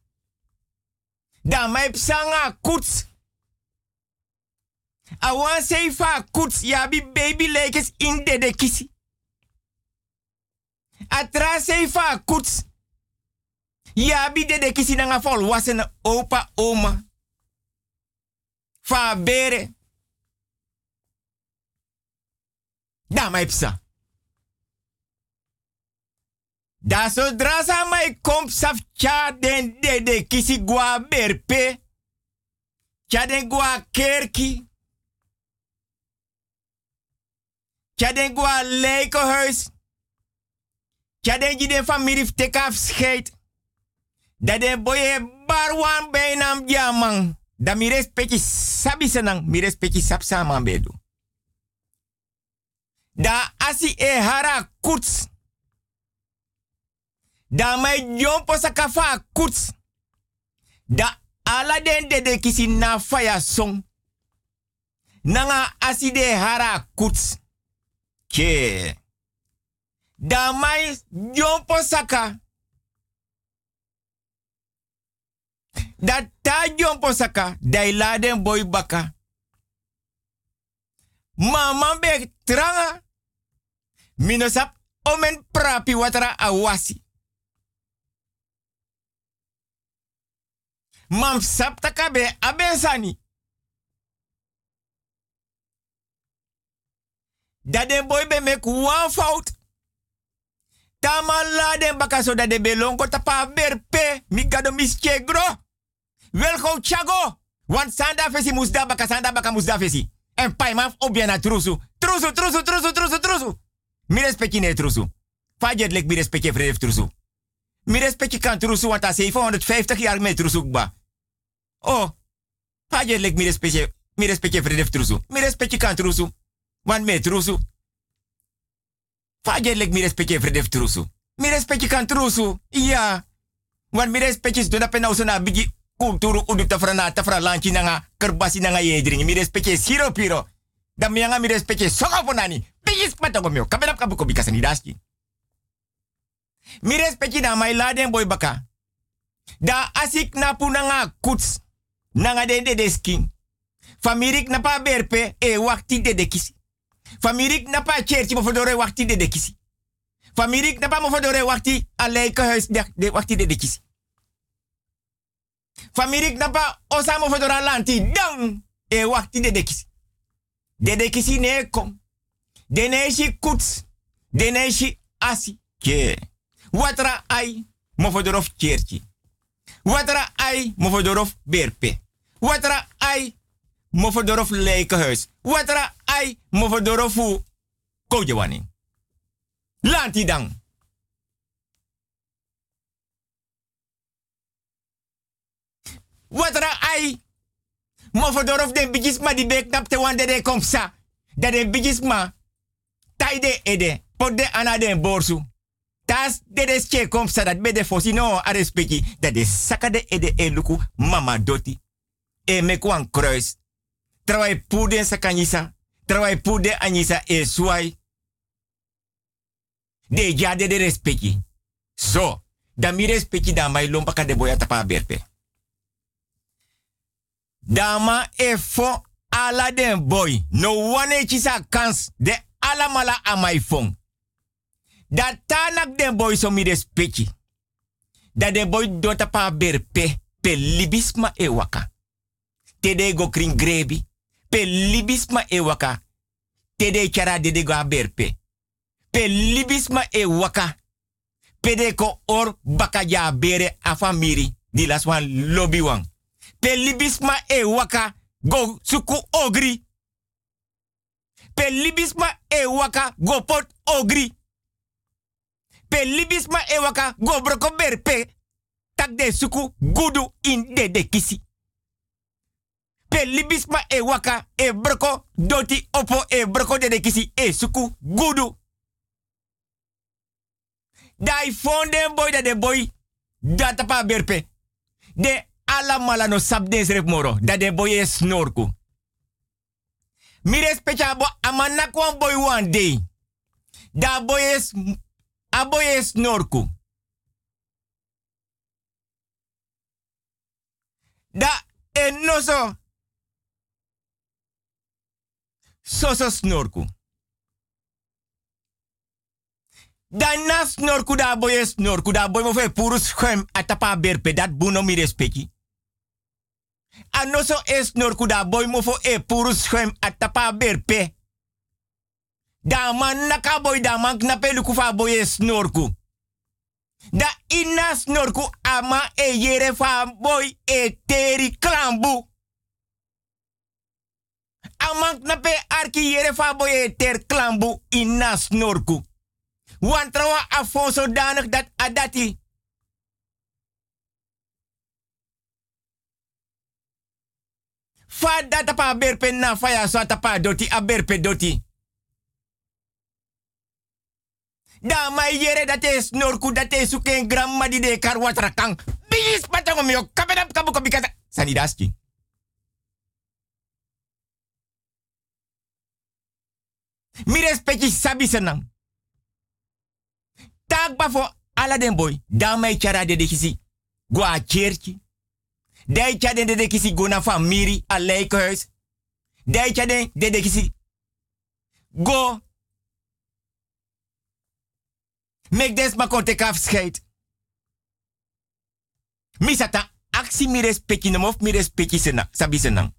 Da mai psanga kuts. Awan seifa kuts yabi baby lekes in de de kisi. Atra seifa kuts. Yabi de de kisi nanga volwassen opa oma. Fa bere. Da mai psa. Da so drasa mai kom saf cha den de kisi gua berpe. Cha den gua kerki. Cha den gua leikohuis. Cha den ji den familie tek afscheid. Da den boye barwan bijnaam jamang. Da mi respecti sabi senang, mi respecti bedu. Da asi e hara kuts. Da mai jompo sakafa kuts. Da ala den de de kisi na faya. Nanga aside hara kuts. Ke. Damai jompo saka. Dat ta jompo saka. Dai laden boy baka. Mama be tranga. Minosap omen prapi watra awasi. Mam sap takabe abesani. Dat den boy be mek one fout. Tama la den baka so dat de tapa berpe. Mi gado miske gro. Wel go chago. Want sanda fesi musda baka sanda baka musda fesi. En pai maf obiana trusu. Trusu, trusu, trusu, trusu, trusu. Mi respecti trusu. Fajet lek mi respecti trusu. Mi respecti kan trusu want a 750 jaar met trusu ba. Oh. Fajet lek mi respecti mi respecti trusu. Mi respecti kan trusu. Want me trusu. Fajet lek mi respecti trusu. Mi respecti kan trusu. Ja. Want mi respecti do na pena kulturu udu tafra na tafra lanchi nanga kerbasi nanga yedring. Mi respecti siro piro. Dan mi anga mi respecti soka ponani. Bigis patongo mio. Kabenap kabuko bikasa ni daski. Mi respecti na mai laden boy baka. Da asik na punanga kuts. Nanga den de desking. Famirik na pa berpe e wakti de de kisi. Famirik na pa cherchi mo fodore wakti de de kisi. Famirik na pa mo fodore wakti huis de, de wakti de de kisi. Famirik na pa osa mo fodora lanti dang e wakti de de kisi. De de kisi ne kom. De ne shi kuts. De ne shi asi. Watra ai mo fodorof cherchi. Watra ai mo fodorof berpe. Watra ai mo fodorof lekenhuis. Watra ai mo fodorofu kojewani. Lanti dang. Watra ai mo fodorof den bigisma di bek te wande de komsa. Dat den bigisma taide ede. Pot de ana den borsu. Tas de des che komsa dat bede fosi no a respecti. Dat de saka de ede e luku mama doti. E me kwan kruis. Trawai pude sakanyisa. Trawai pude anyisa e suai. De jade de respecti. So. Da mi respecti da mai lompa de boya tapa berpe. Dama e fo ala den boy. No wane chisa kans de ala mala amai fong. Dat tanak den boy so mi respecti. Dat den boy dota pa berpe. Pe libisma e waka. Tede go kring grebi. Pe libisma e waka. Tede chara dede go berpe. Pe libisma e waka. Pede ko or baka ja bere a famiri. Di las wan lobby wan. Pe libisma e waka. Go suku ogri. Pe libisma e waka. Go pot ogri. Pe libisma e waka. Go broko berpe. Tak de suku gudu in de de kisi. Pe libisma e waka e broko doti opo e broko de de kisi e suku gudu. Dai fonde boy da de boy data pa berpe. De ala mala no sab des rep moro. Da de boy e snorku. Mi respecha bo amana kwan boy one day. Da boy es a boy es snorku. Da e noso. Soso snorku. Da na snorku da boy es snorku da boy mo fe puru schem atapa berpe dat buno mi respecti. Anoso es snorku da boy mo fo e puru schem atapa berpe. Da man naka boy da man knape luku fa boy es snorku. Da ina snorku ama e yere fa boy e teri klambu. Amank na pe arki yere fa boy e ter klambu ina snorku. Want trawa afon zodanig dat adati. Fada tapa berpe na faya so tapa doti a berpe doti. Da mai yere dat is norku dat is suken gramma di de karwat Bis Bigis patang omio kabedap kabu. Sanidaski. Mi respecti sabi senang. Tak bafo ala den boy. Da mai chara de dekisi. Gua cherchi. Dijtja den de kisi gona van miri a lijkhuis. Dijtja den de kisi. Go. Mek des ma kontek afscheid. Misata aksi mi respecti nomof mi respecti sabi senang.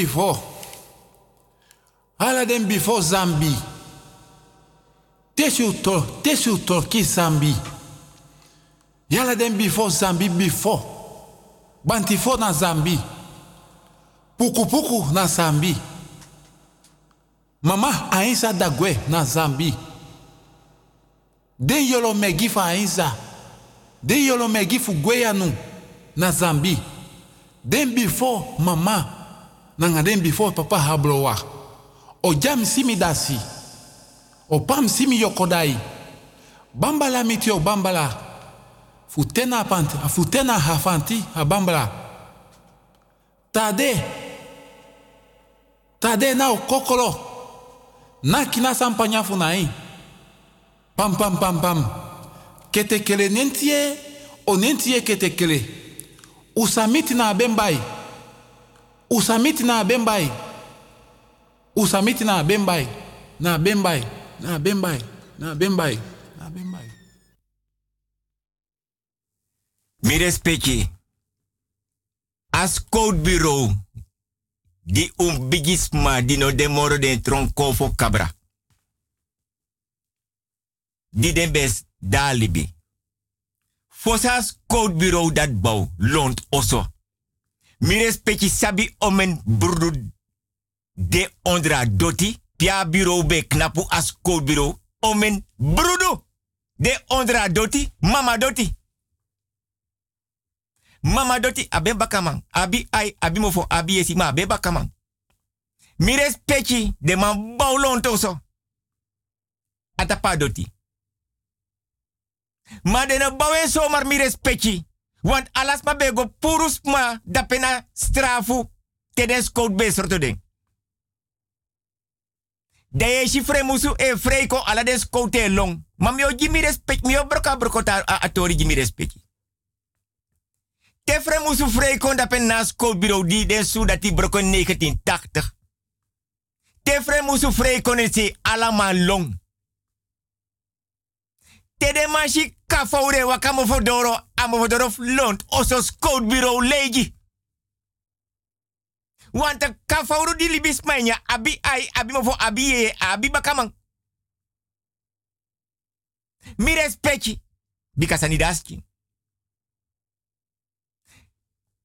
Before. Ala den before Zambi. Tesu to, tesu to ki Zambi. Yala before Zambi before. Bantifo na Zambi. Puku puku na Zambi. Mama ainsa dagwe na Zambi. Den yolo megi fa ainsa. Den yolo megi fu gweyanu na Zambi. Den before mama. Nanga den before papa hablowa. O jam simi dasi. O pam simi yokodai. Bambala miti o bambala. Futena panti, futena hafanti a bambala. Tade. Tade na o kokolo. Na kina sampanya funai. Pam pam pam pam. Kete kele nentie o nentie kete kele. Usamiti na bembai. Usamiti na bembai. Usamiti na bembai. Na bembai. Na bembai. Na bembai. Na bembai. As code bureau. Di un bigisma di no demoro den tronco fo cabra. Di den bes dalibi. Fosas code bureau dat bouw lont oso. Mi respecti sabi omen brudu de ondra doti. Pia bureau be knapu as code bureau. Omen brudu de ondra doti. Mama doti. Mama doti abe bakamang. Abi ai abi mofo abi esi ma abe bakamang. Mi respecti de man baulon toso. Atapa doti. Ma de na bawen somar mi respecti. Want alas ma bego purus ma pena strafu teden scout besorto den. De ye e freiko ala den scout e long. Ma mi respect mi o broka brokota a atori gimi respecti. Te fremusu freiko da pena scout bureau di den su dat broko 1980. Te fremusu freiko ne alama long. Te de kafaure wakamo fodoro amo fodoro lont oso scout bureau leji. Want kafauru di libis manya abi ai abi mofo abi ye abi bakamang. Mi respecti because ani daski.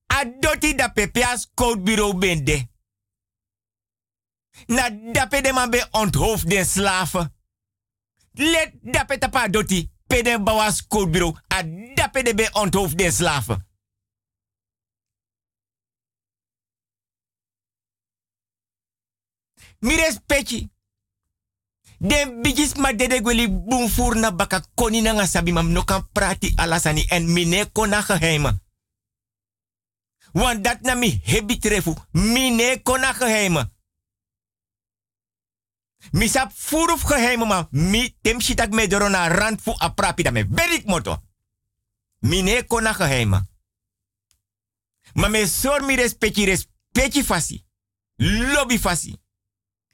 Adoti da pepea scout bureau bende. Na dape de man be onthoofd den slaven. Let dape tapa doti. Peden bawa scout bureau. A dape de be onthoofd den slaven. Mi respecti. Den bigis ma dede gweli boomfur na baka koni na nga sabi mam no kan prati alasani en mine kona geheime. Want dat na mi hebi trefu. Mine kona geheime. Mi sap furuf geheime ma mi tem shitak me doro na rand fu a prapi da me berik moto. Mine kona geheime. Ma me sor mi respecti respecti fasi. Lobby fasi.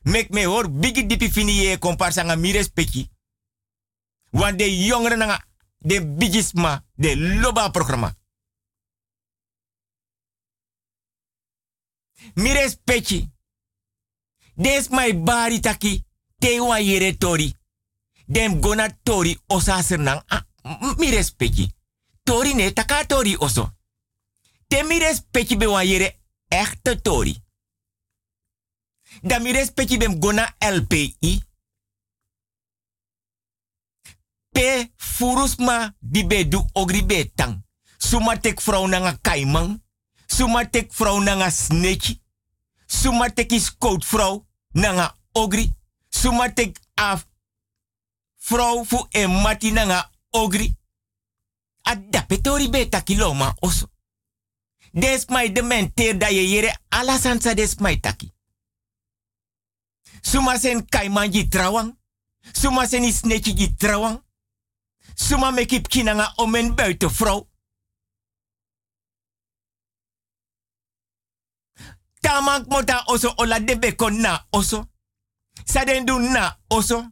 Mek me hoor bigi dipi fini ye komparsa nga mi respecti. Want de jongeren nga de bigisma de loba programma. Mi respecti. Des my bari taki te wa yere tori. Dem gona tori osa sernang. Ah, mi. Tori ne taka tori oso. Te mi respecti be wa yere echte tori. Da mi respecti bem gona LPI. Pe furusma di bedu ogri betang. Suma tek vrouw nanga kaimang. Suma tek vrouw nanga sneki. Suma tek is koud vrouw nanga ogri. Suma tek af vrouw fu e mati nanga ogri. Adape tori beta kiloma oso. Des mai de menter da yere alasansa des mai taki. Suma sen kaimanji trawang. Suma is netji trawang. Suma mekip kinanga omen buiten vrouw. Tamank mota oso ola debe kon na oso. Saden du na oso.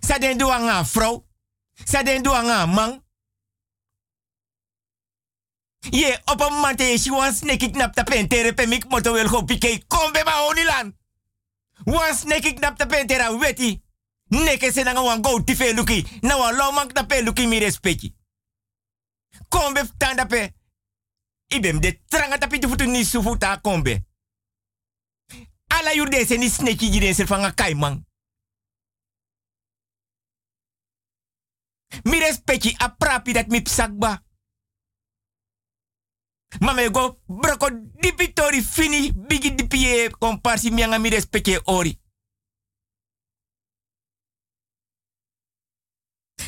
Saden du anga vrouw. Saden du anga man. Ye, op een mante je si wan snake ik nap tapen tere pe mik moto wel pike. Kom be ma onilan. Wan snake ik nap tapen tera weti. Neke se nanga wan go tife luki. Na wan lo mank tape luki mi respecti. Kom be tanda pe. Ibem de tranga tapi tu futu ni sufuta kombe. Ala yurde se ni snake jiden se fanga kaimang. Mi respecti a prapi dat mi psakba. Ma me go broko dipitori fini bigi dipie komparsi mianga mi respecte ori.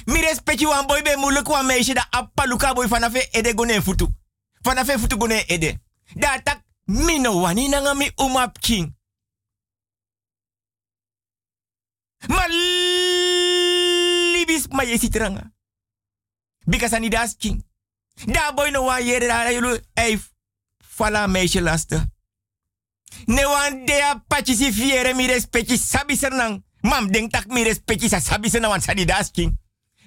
Mi respecte wan boy be moeilijk wan meisje da appaluka boy fanafe ede gone futu. Fanafe futu gone ede. Da tak mino wani nanga mi umap king. Ma libis ma yesi. Because king. Da boy no wa yere da yulu ey fala meisje laste. Ne wan dea pachi si fiere mi respecti sabi sernang. Mam denk tak mi respecti sa sabi sernang wan sadi das king.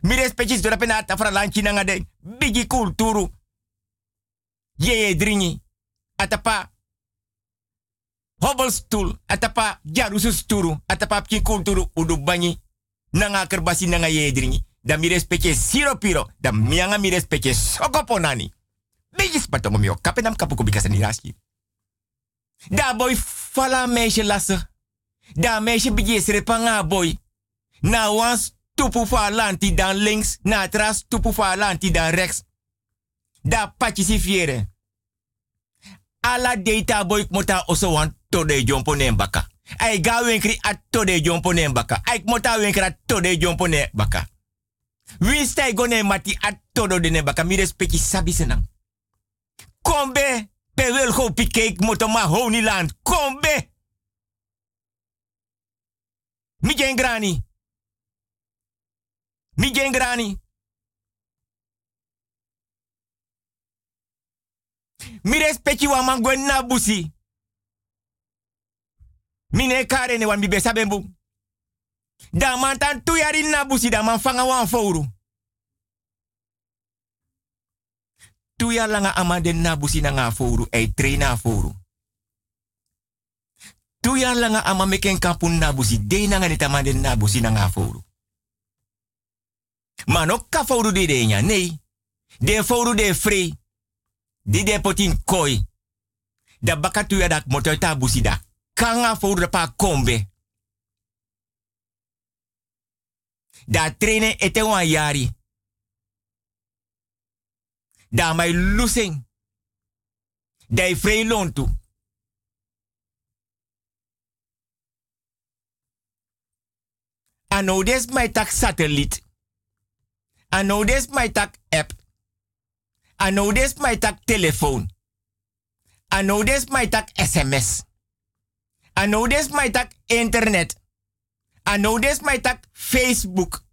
Mi respecti dora pena ta fra lanchi nanga de bigi kulturu. Ye ye dringi. Atapa Hobbelstoel, atapa jarusu sturu, atapa pki kulturu udu banyi. Nanga kerbasi nanga ye dringi. Da mi respecte siro piro, da mianga mi respecte sokoponani. Bigi spatongo mio, kapenam kapuko bikasa ni raski. Da boy fala meisje lastig. Da meisje srepanga boy. Na wans tupu fa lanti dan links, na tras tupu fa lanti dan rechts. Da fiere. Ala data boy mota oso wan tode jompo ne baka. Ai ga wenkri a tode jompo ne baka. Ai mota wenkri a tode jompo ne baka. Wie stai gone mati a todo de ne baka. Mi respecti sabi senang. Kombe. Pe wel go pikeek moto ma honi land. Kombe. Mi gen grani. Mi Mi respecti wa man gwen na busi. Mi ne kare ne wan. Da man tan tu yari na busi da man fanga wan langa amade na busi na nga fouru. Ei traina fouru. Tu ya langa ama meken kapun na busi. De na nga nitamade na busi na nga de de nya. Nee. De fouru de free. Di de potin koi. Da bakatu ya dak moto ta busi da. Kanga fouru da pa kombe. Da trainen ete wan yari. Da mai lusing. Dai frei lontu. Ano des mai tak satellite. Ano des mai tak app. Ano des mai tak telefoon. Ano des mai tak sms. Ano des mai tak internet. Ano des mai tak Facebook.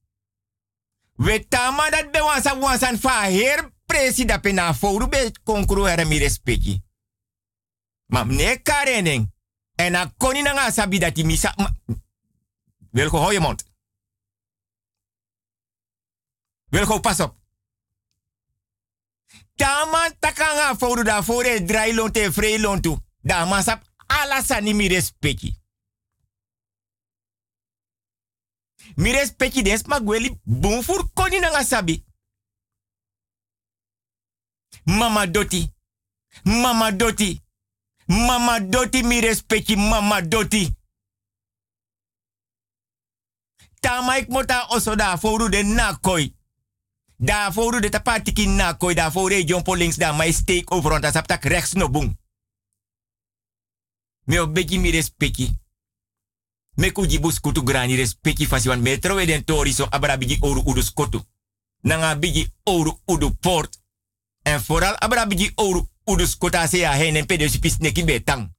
We tama dat be wansa wansan fa her presi da pena foru be konkru era mi respecti. Ma mne. En a koni nga sabi dat die misa. Ma, wil hou mond. Wil pas op. Tama takanga foru da fore lon te vrei lon tu. Da masap ala sani mi respecti. Mi respecti des magweli fur koni na nga sabi. Mama doti. Mama doti. Mama doti mi respecti mama doti. Tama ik mota oso da foru de nakoi. Da foru de tapatiki nakoi. Da foru jompo links da mai steek over on saptak rechts no boom. Me obeki mi respecti. Me bus kutu grani respecti fasi wan metro e den tori so abra oru udu skotu. Nanga bigi oru udu port. En vooral abra bigi oru udu skota se ya hen en supis neki betang.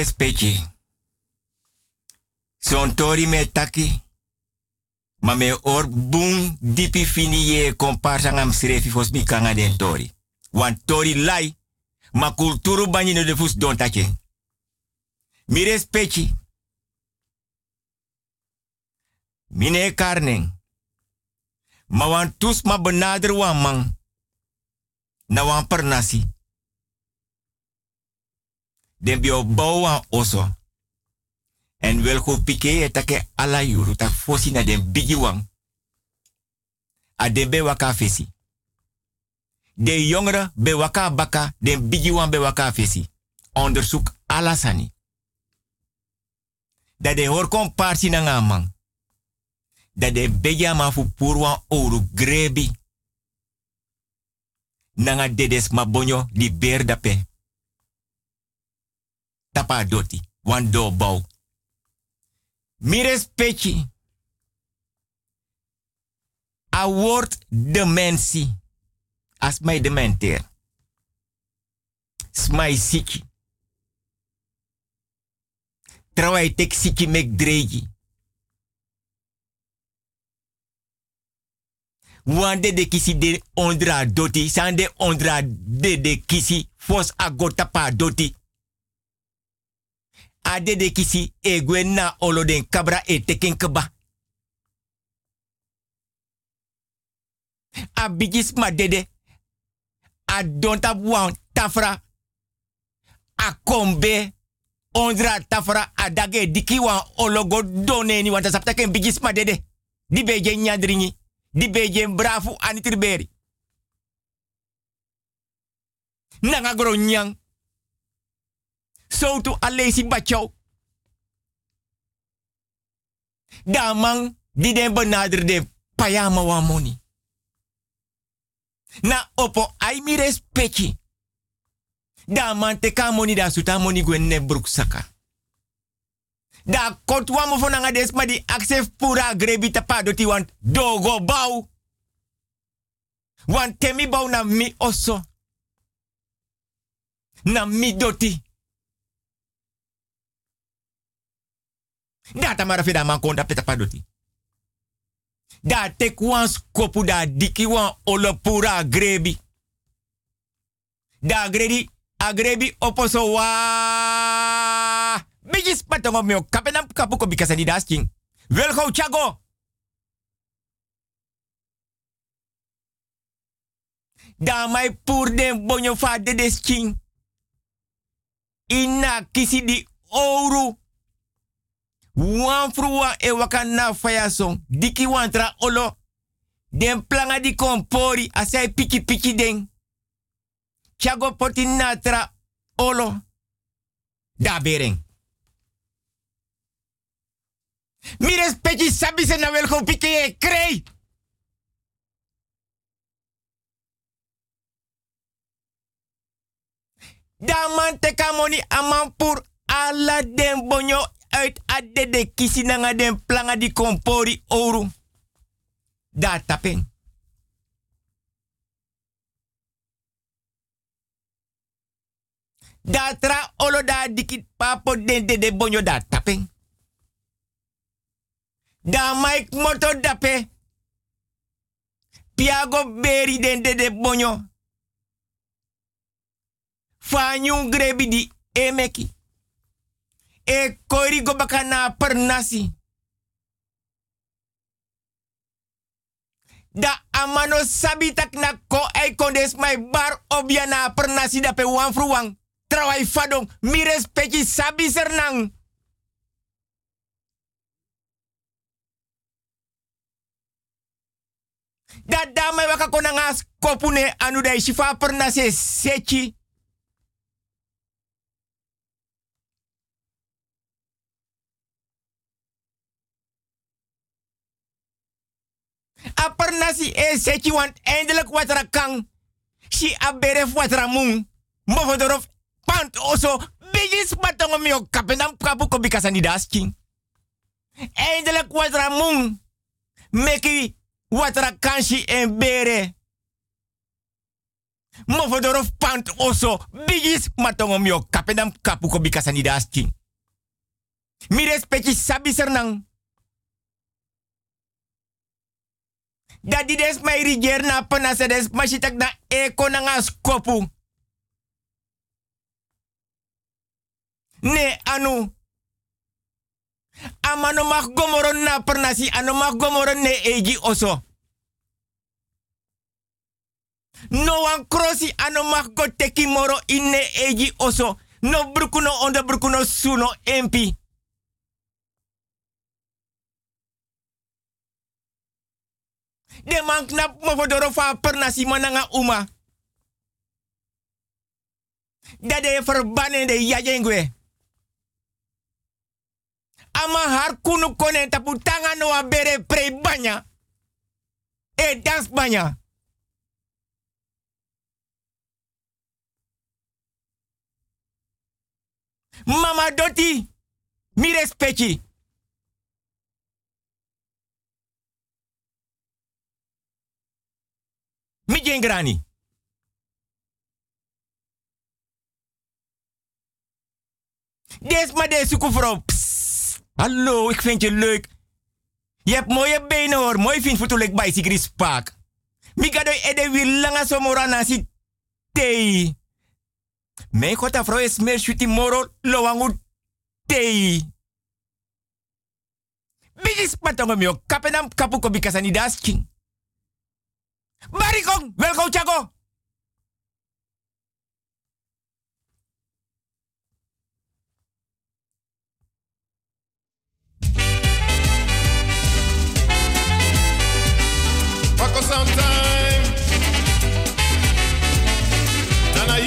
Respecti. Son tori me taki. Ma me or boom dipi fini ye komparsa ngam srefi fos mi kanga den tori. Wan tori lai. Ma kulturu banyi no de fus don take. Mi respecti. Mine karneng. Ma wan tus ma benader wan man. Na wan pernasi. Den bio bouw wan oso. En wel go pike etake ala yuru tak fosi na den bigi wan. A den be waka fesi. De jongeren be waka baka, den bigi wan be waka fesi. Onderzoek alasani. Dat de hoor kon parsi na nga man. Dat de beja ma fu oru grebi. Nanga dedes ma bonyo di ber dape. Tapa doti, wan do bau. Mi respecti. A woord dementie. As mij dementeer. Smai siki. Trawai tek siki mek dreigi. Wande de kisi de ondra doti. Sande ondra de de kisi. Fos agota pa doti. Ade de kisi egwe na olo kabra e teken keba. A bigis ma dede. A donta wan tafra. A kombe. Ondra tafra a dage diki wan ologo doneni wan tasapta ken bigis ma dede. Di beje nyadringi. Di beje brafu anitrirberi. Nanga gro. So tu alesi bachau. Damang di den benader de payama wa moni. Na opo ai mi respecti. Da te ka da suta moni gwen ne saka. Da kot wamo di aksef pura grebi tapa doti want dogo bau. Want temi bau na mi oso. Na mi doti. Data mara feda man konta peta padoti. Da tek wan skopu da diki wan olopura grebi. Da gredi agrebi oposo wa. Bigis patongo mio kapenam kapuko bikasa di dasking. Chago. Da mai pur den bonyo fa de desking. Ina kisi di ouro. Wan fruwa e waka na faya. Diki wan tra olo. Den planga di kompori asai piki piki den. Chago poti na olo. Da bering. Mi respecti sabi se na welko piki e krei. Da man teka moni aman pur ala den bonyo uit adde de kisi nanga den planga di kompori oru. Da tapen. Da tra olo dikit papo den de de bonyo da tapen. Da Mike moto dape. Piago beri den de de bonyo. Fanyun grebi di emeki. E koiri go baka na per nasi. Da amano sabi tak na ko e kondes mai bar obia na per nasi da pe wan fruwang. Trawai fadong mi respecti sabi sernang. Da dama waka konangas kopune anu da shifa per nasi sechi. Nasi e sechi want eindelijk wat er kan. Si aberef wat ramung. Movodorof pant oso. Bigis matongo mio kapenam kapu ko bikasani dasking. Eindelijk wat ramung. Meki wat rakansi en bere. Mofodoro pant oso. Bigis matongo mio kapedam kapu ko bikasa ni dasking. Mi respecti sabi sernang. Dadi des mai riger na penasa des na eko skopu. Ne anu. Amano mag gomoron na pernasi anu mag gomoron ne egi oso. No wan krosi anu mag go moro inne egi oso. No brukuno onda brukuno suno empi. De man knap mo fodoro fa pernasi mananga uma. Dade verbannen de yajengwe. Ama har kunu kone tapu tanga no bere pre banya. E dans banya. Mama doti, mi respecti. Mi jengrani. Des maar deze vrouw. Hallo, ik vind je leuk. Je hebt mooie benen hoor. Mooi vind voetelijk bij Sigrid Spaak. Mika doi ede wil langa somora nasi tei. Mijn god, vrouw is meer shuti moro lowangu tei. Bigis patongo mio kapenam kapu ko bikasani dasking. Barikong, welkom Chago. Paco sometime. Nana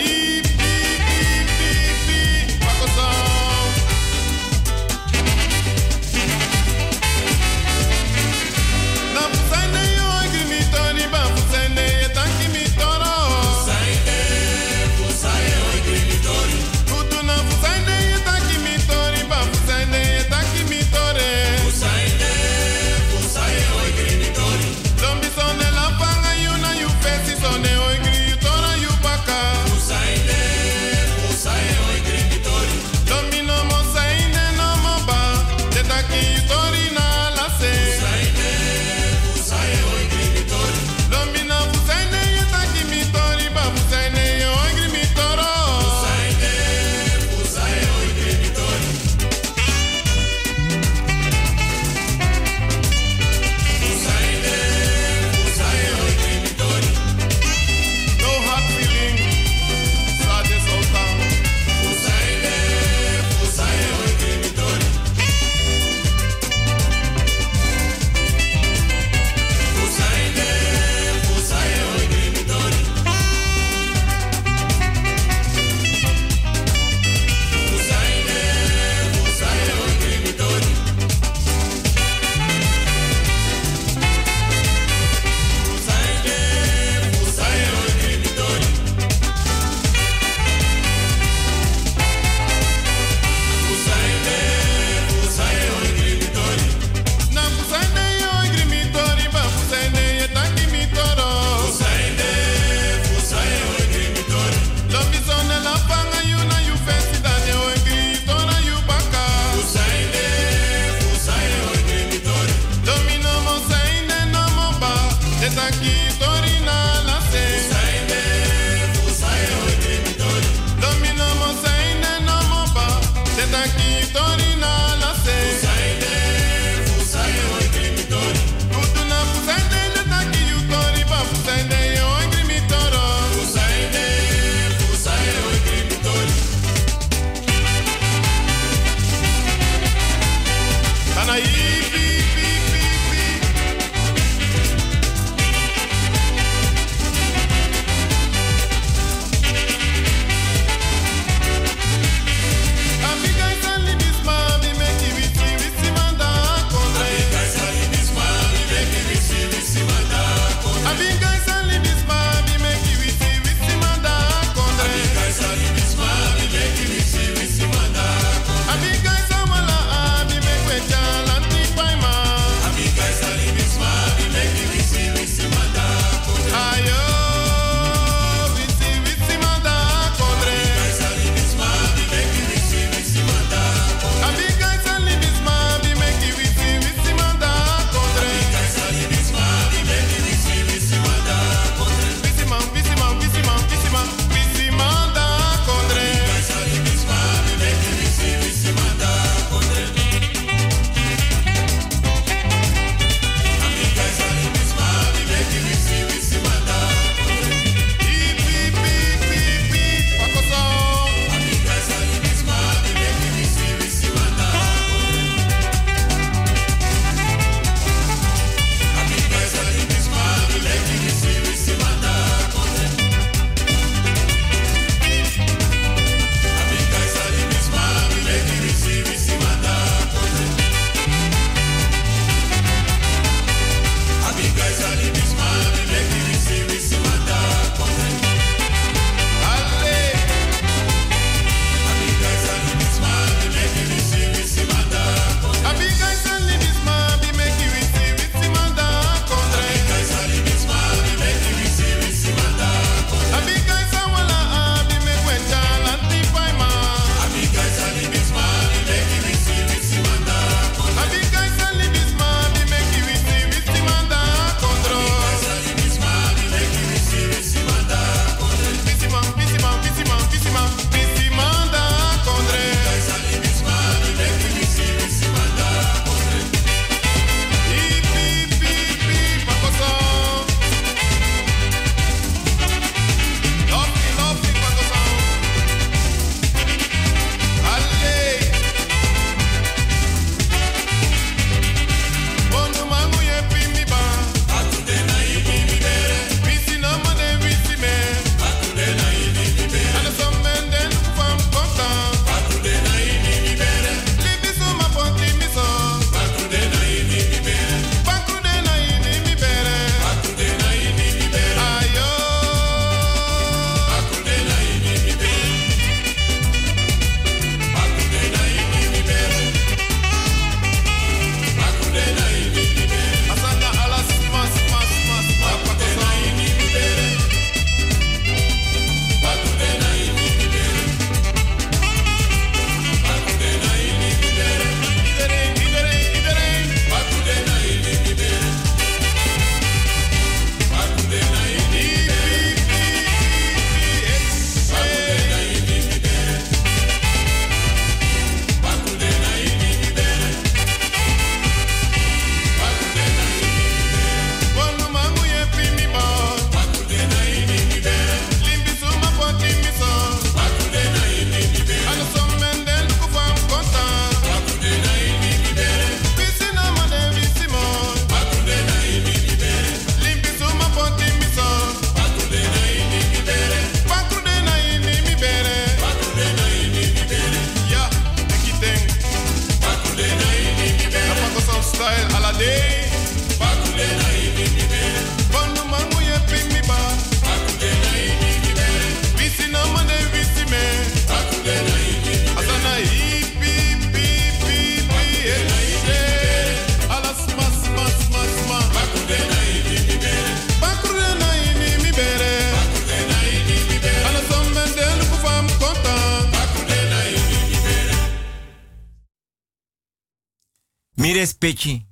Respecti.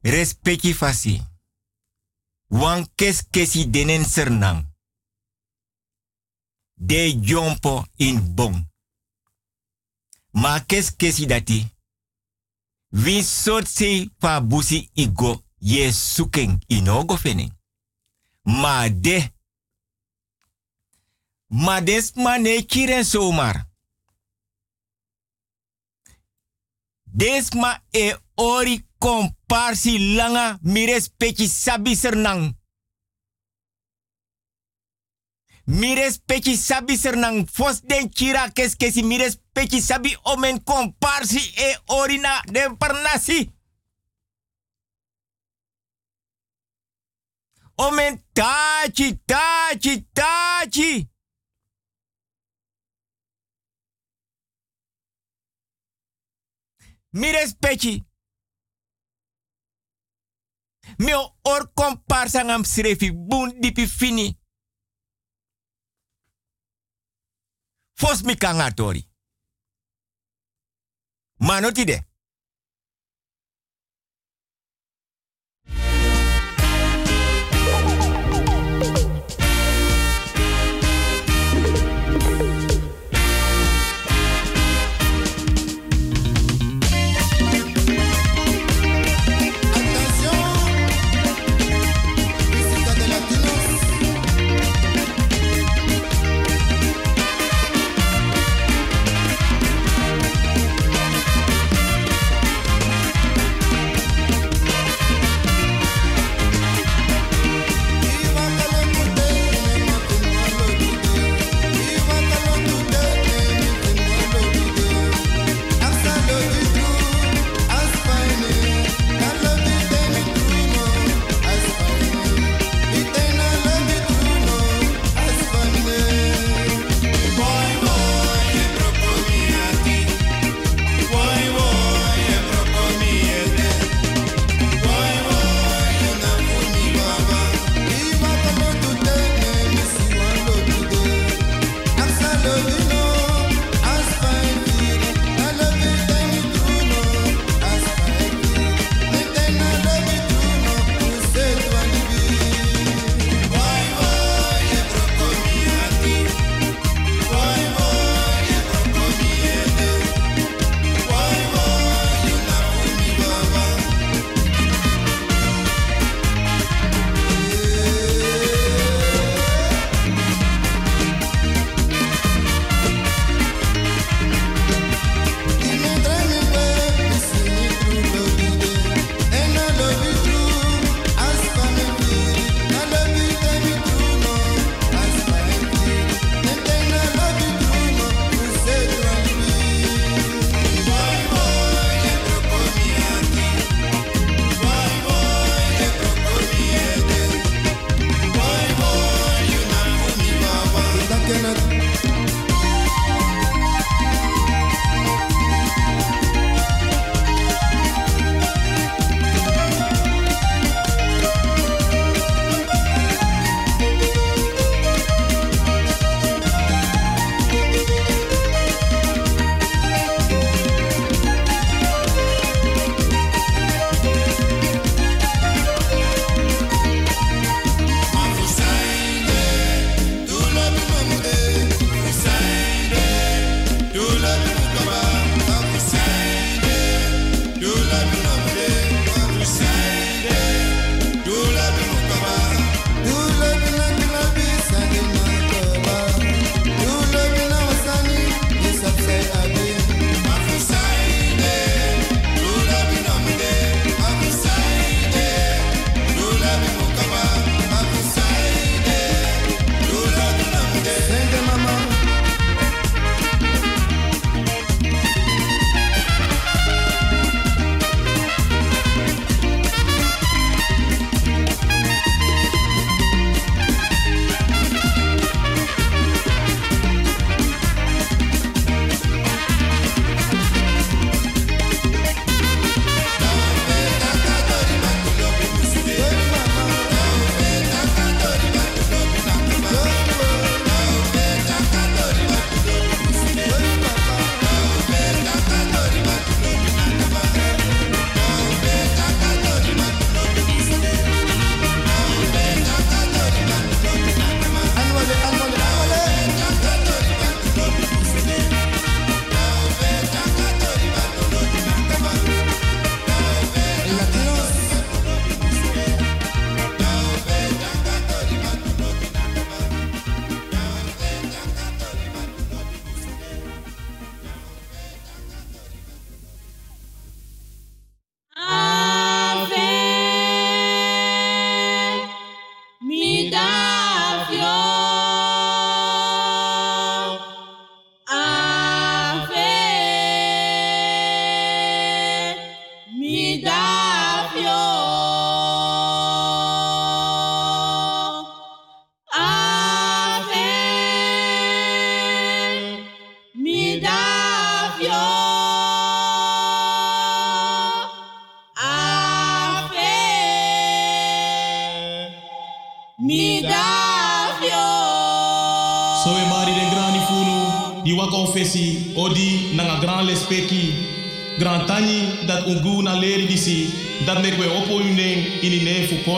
Respecti fasi. Wan kes kesi denen sernang. De jompo in bon. Ma kes kesi dati. Wie soort se fa busi igo ye suken inogo fening. Ma de. Ma des mane kiren zomaar. Desma e ori komparsi langa mires peki sabi sernang. Mires peki sabi sernang fos den kira kes kesi mires peki sabi omen komparsi e orina den parnasi. Omen tachi, tachi, tachi. Mi respecti. Mi or komparsa ngam srefi bun dipi fini. Fos mi kangatori. Manoti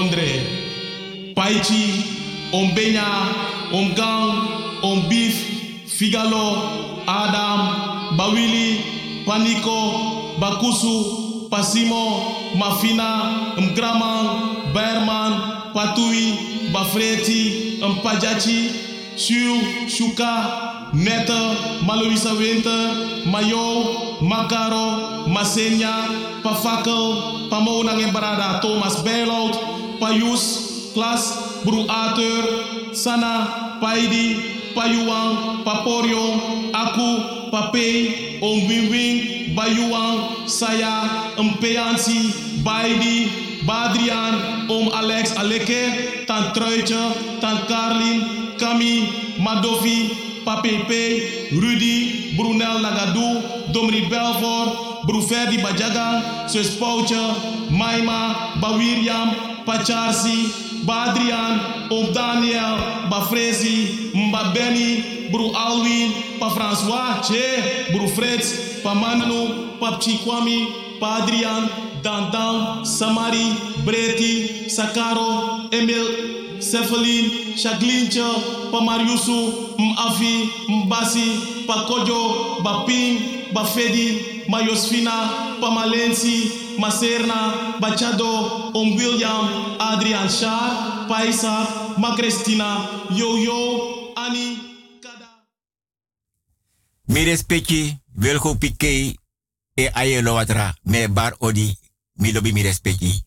kondre paichi om benya om gang figalo adam bawili paniko bakusu pasimo mafina mgraman berman patui bafreti mpajachi shu shuka Neta, Malouisa Winter, Mayo, Makaro, Masenya, Pafakel, Pamonang en Barada, Thomas Bijlout, Payus, Klas, Bru Arthur, Sana, Paidi, Payuang, Paporio, Aku, Pape, Om Wing Bayuang, Saya, Mpeansi, Baidi, Badrian, Om Alex Aleke, Tant Truitje, Tant Carlin, Kami, Madovi, Papepe, Rudy, Brunel Nagadou, Domri Belfort, Bruferdi Bajagan, Sus Pouche, Maima, Bawiriam, Pacharsi, Badrian, Om Daniel, Bafrezi, Mba Benny, Bru Alwin, Pa François, Che, Bru Fritz, Pa Manu, Pa Chikwami, Pa Adrian, Dandan, Samari, Breti, Sakaro, Emil, Cephalin, Chaglincha, Pa Mariusu, Mafi, Mbasi, Pa Kojo, Baping, Bafedi, Mayosfina, Pa Malensi, Maserna, Bachado, Om William, Adrian Shah, Paisa, Ma Cristina, Yo Yo, Annie, Mi respecti, Wilgo Piqué, e ayelo watra, me bar odi, mi lobi mi respecti.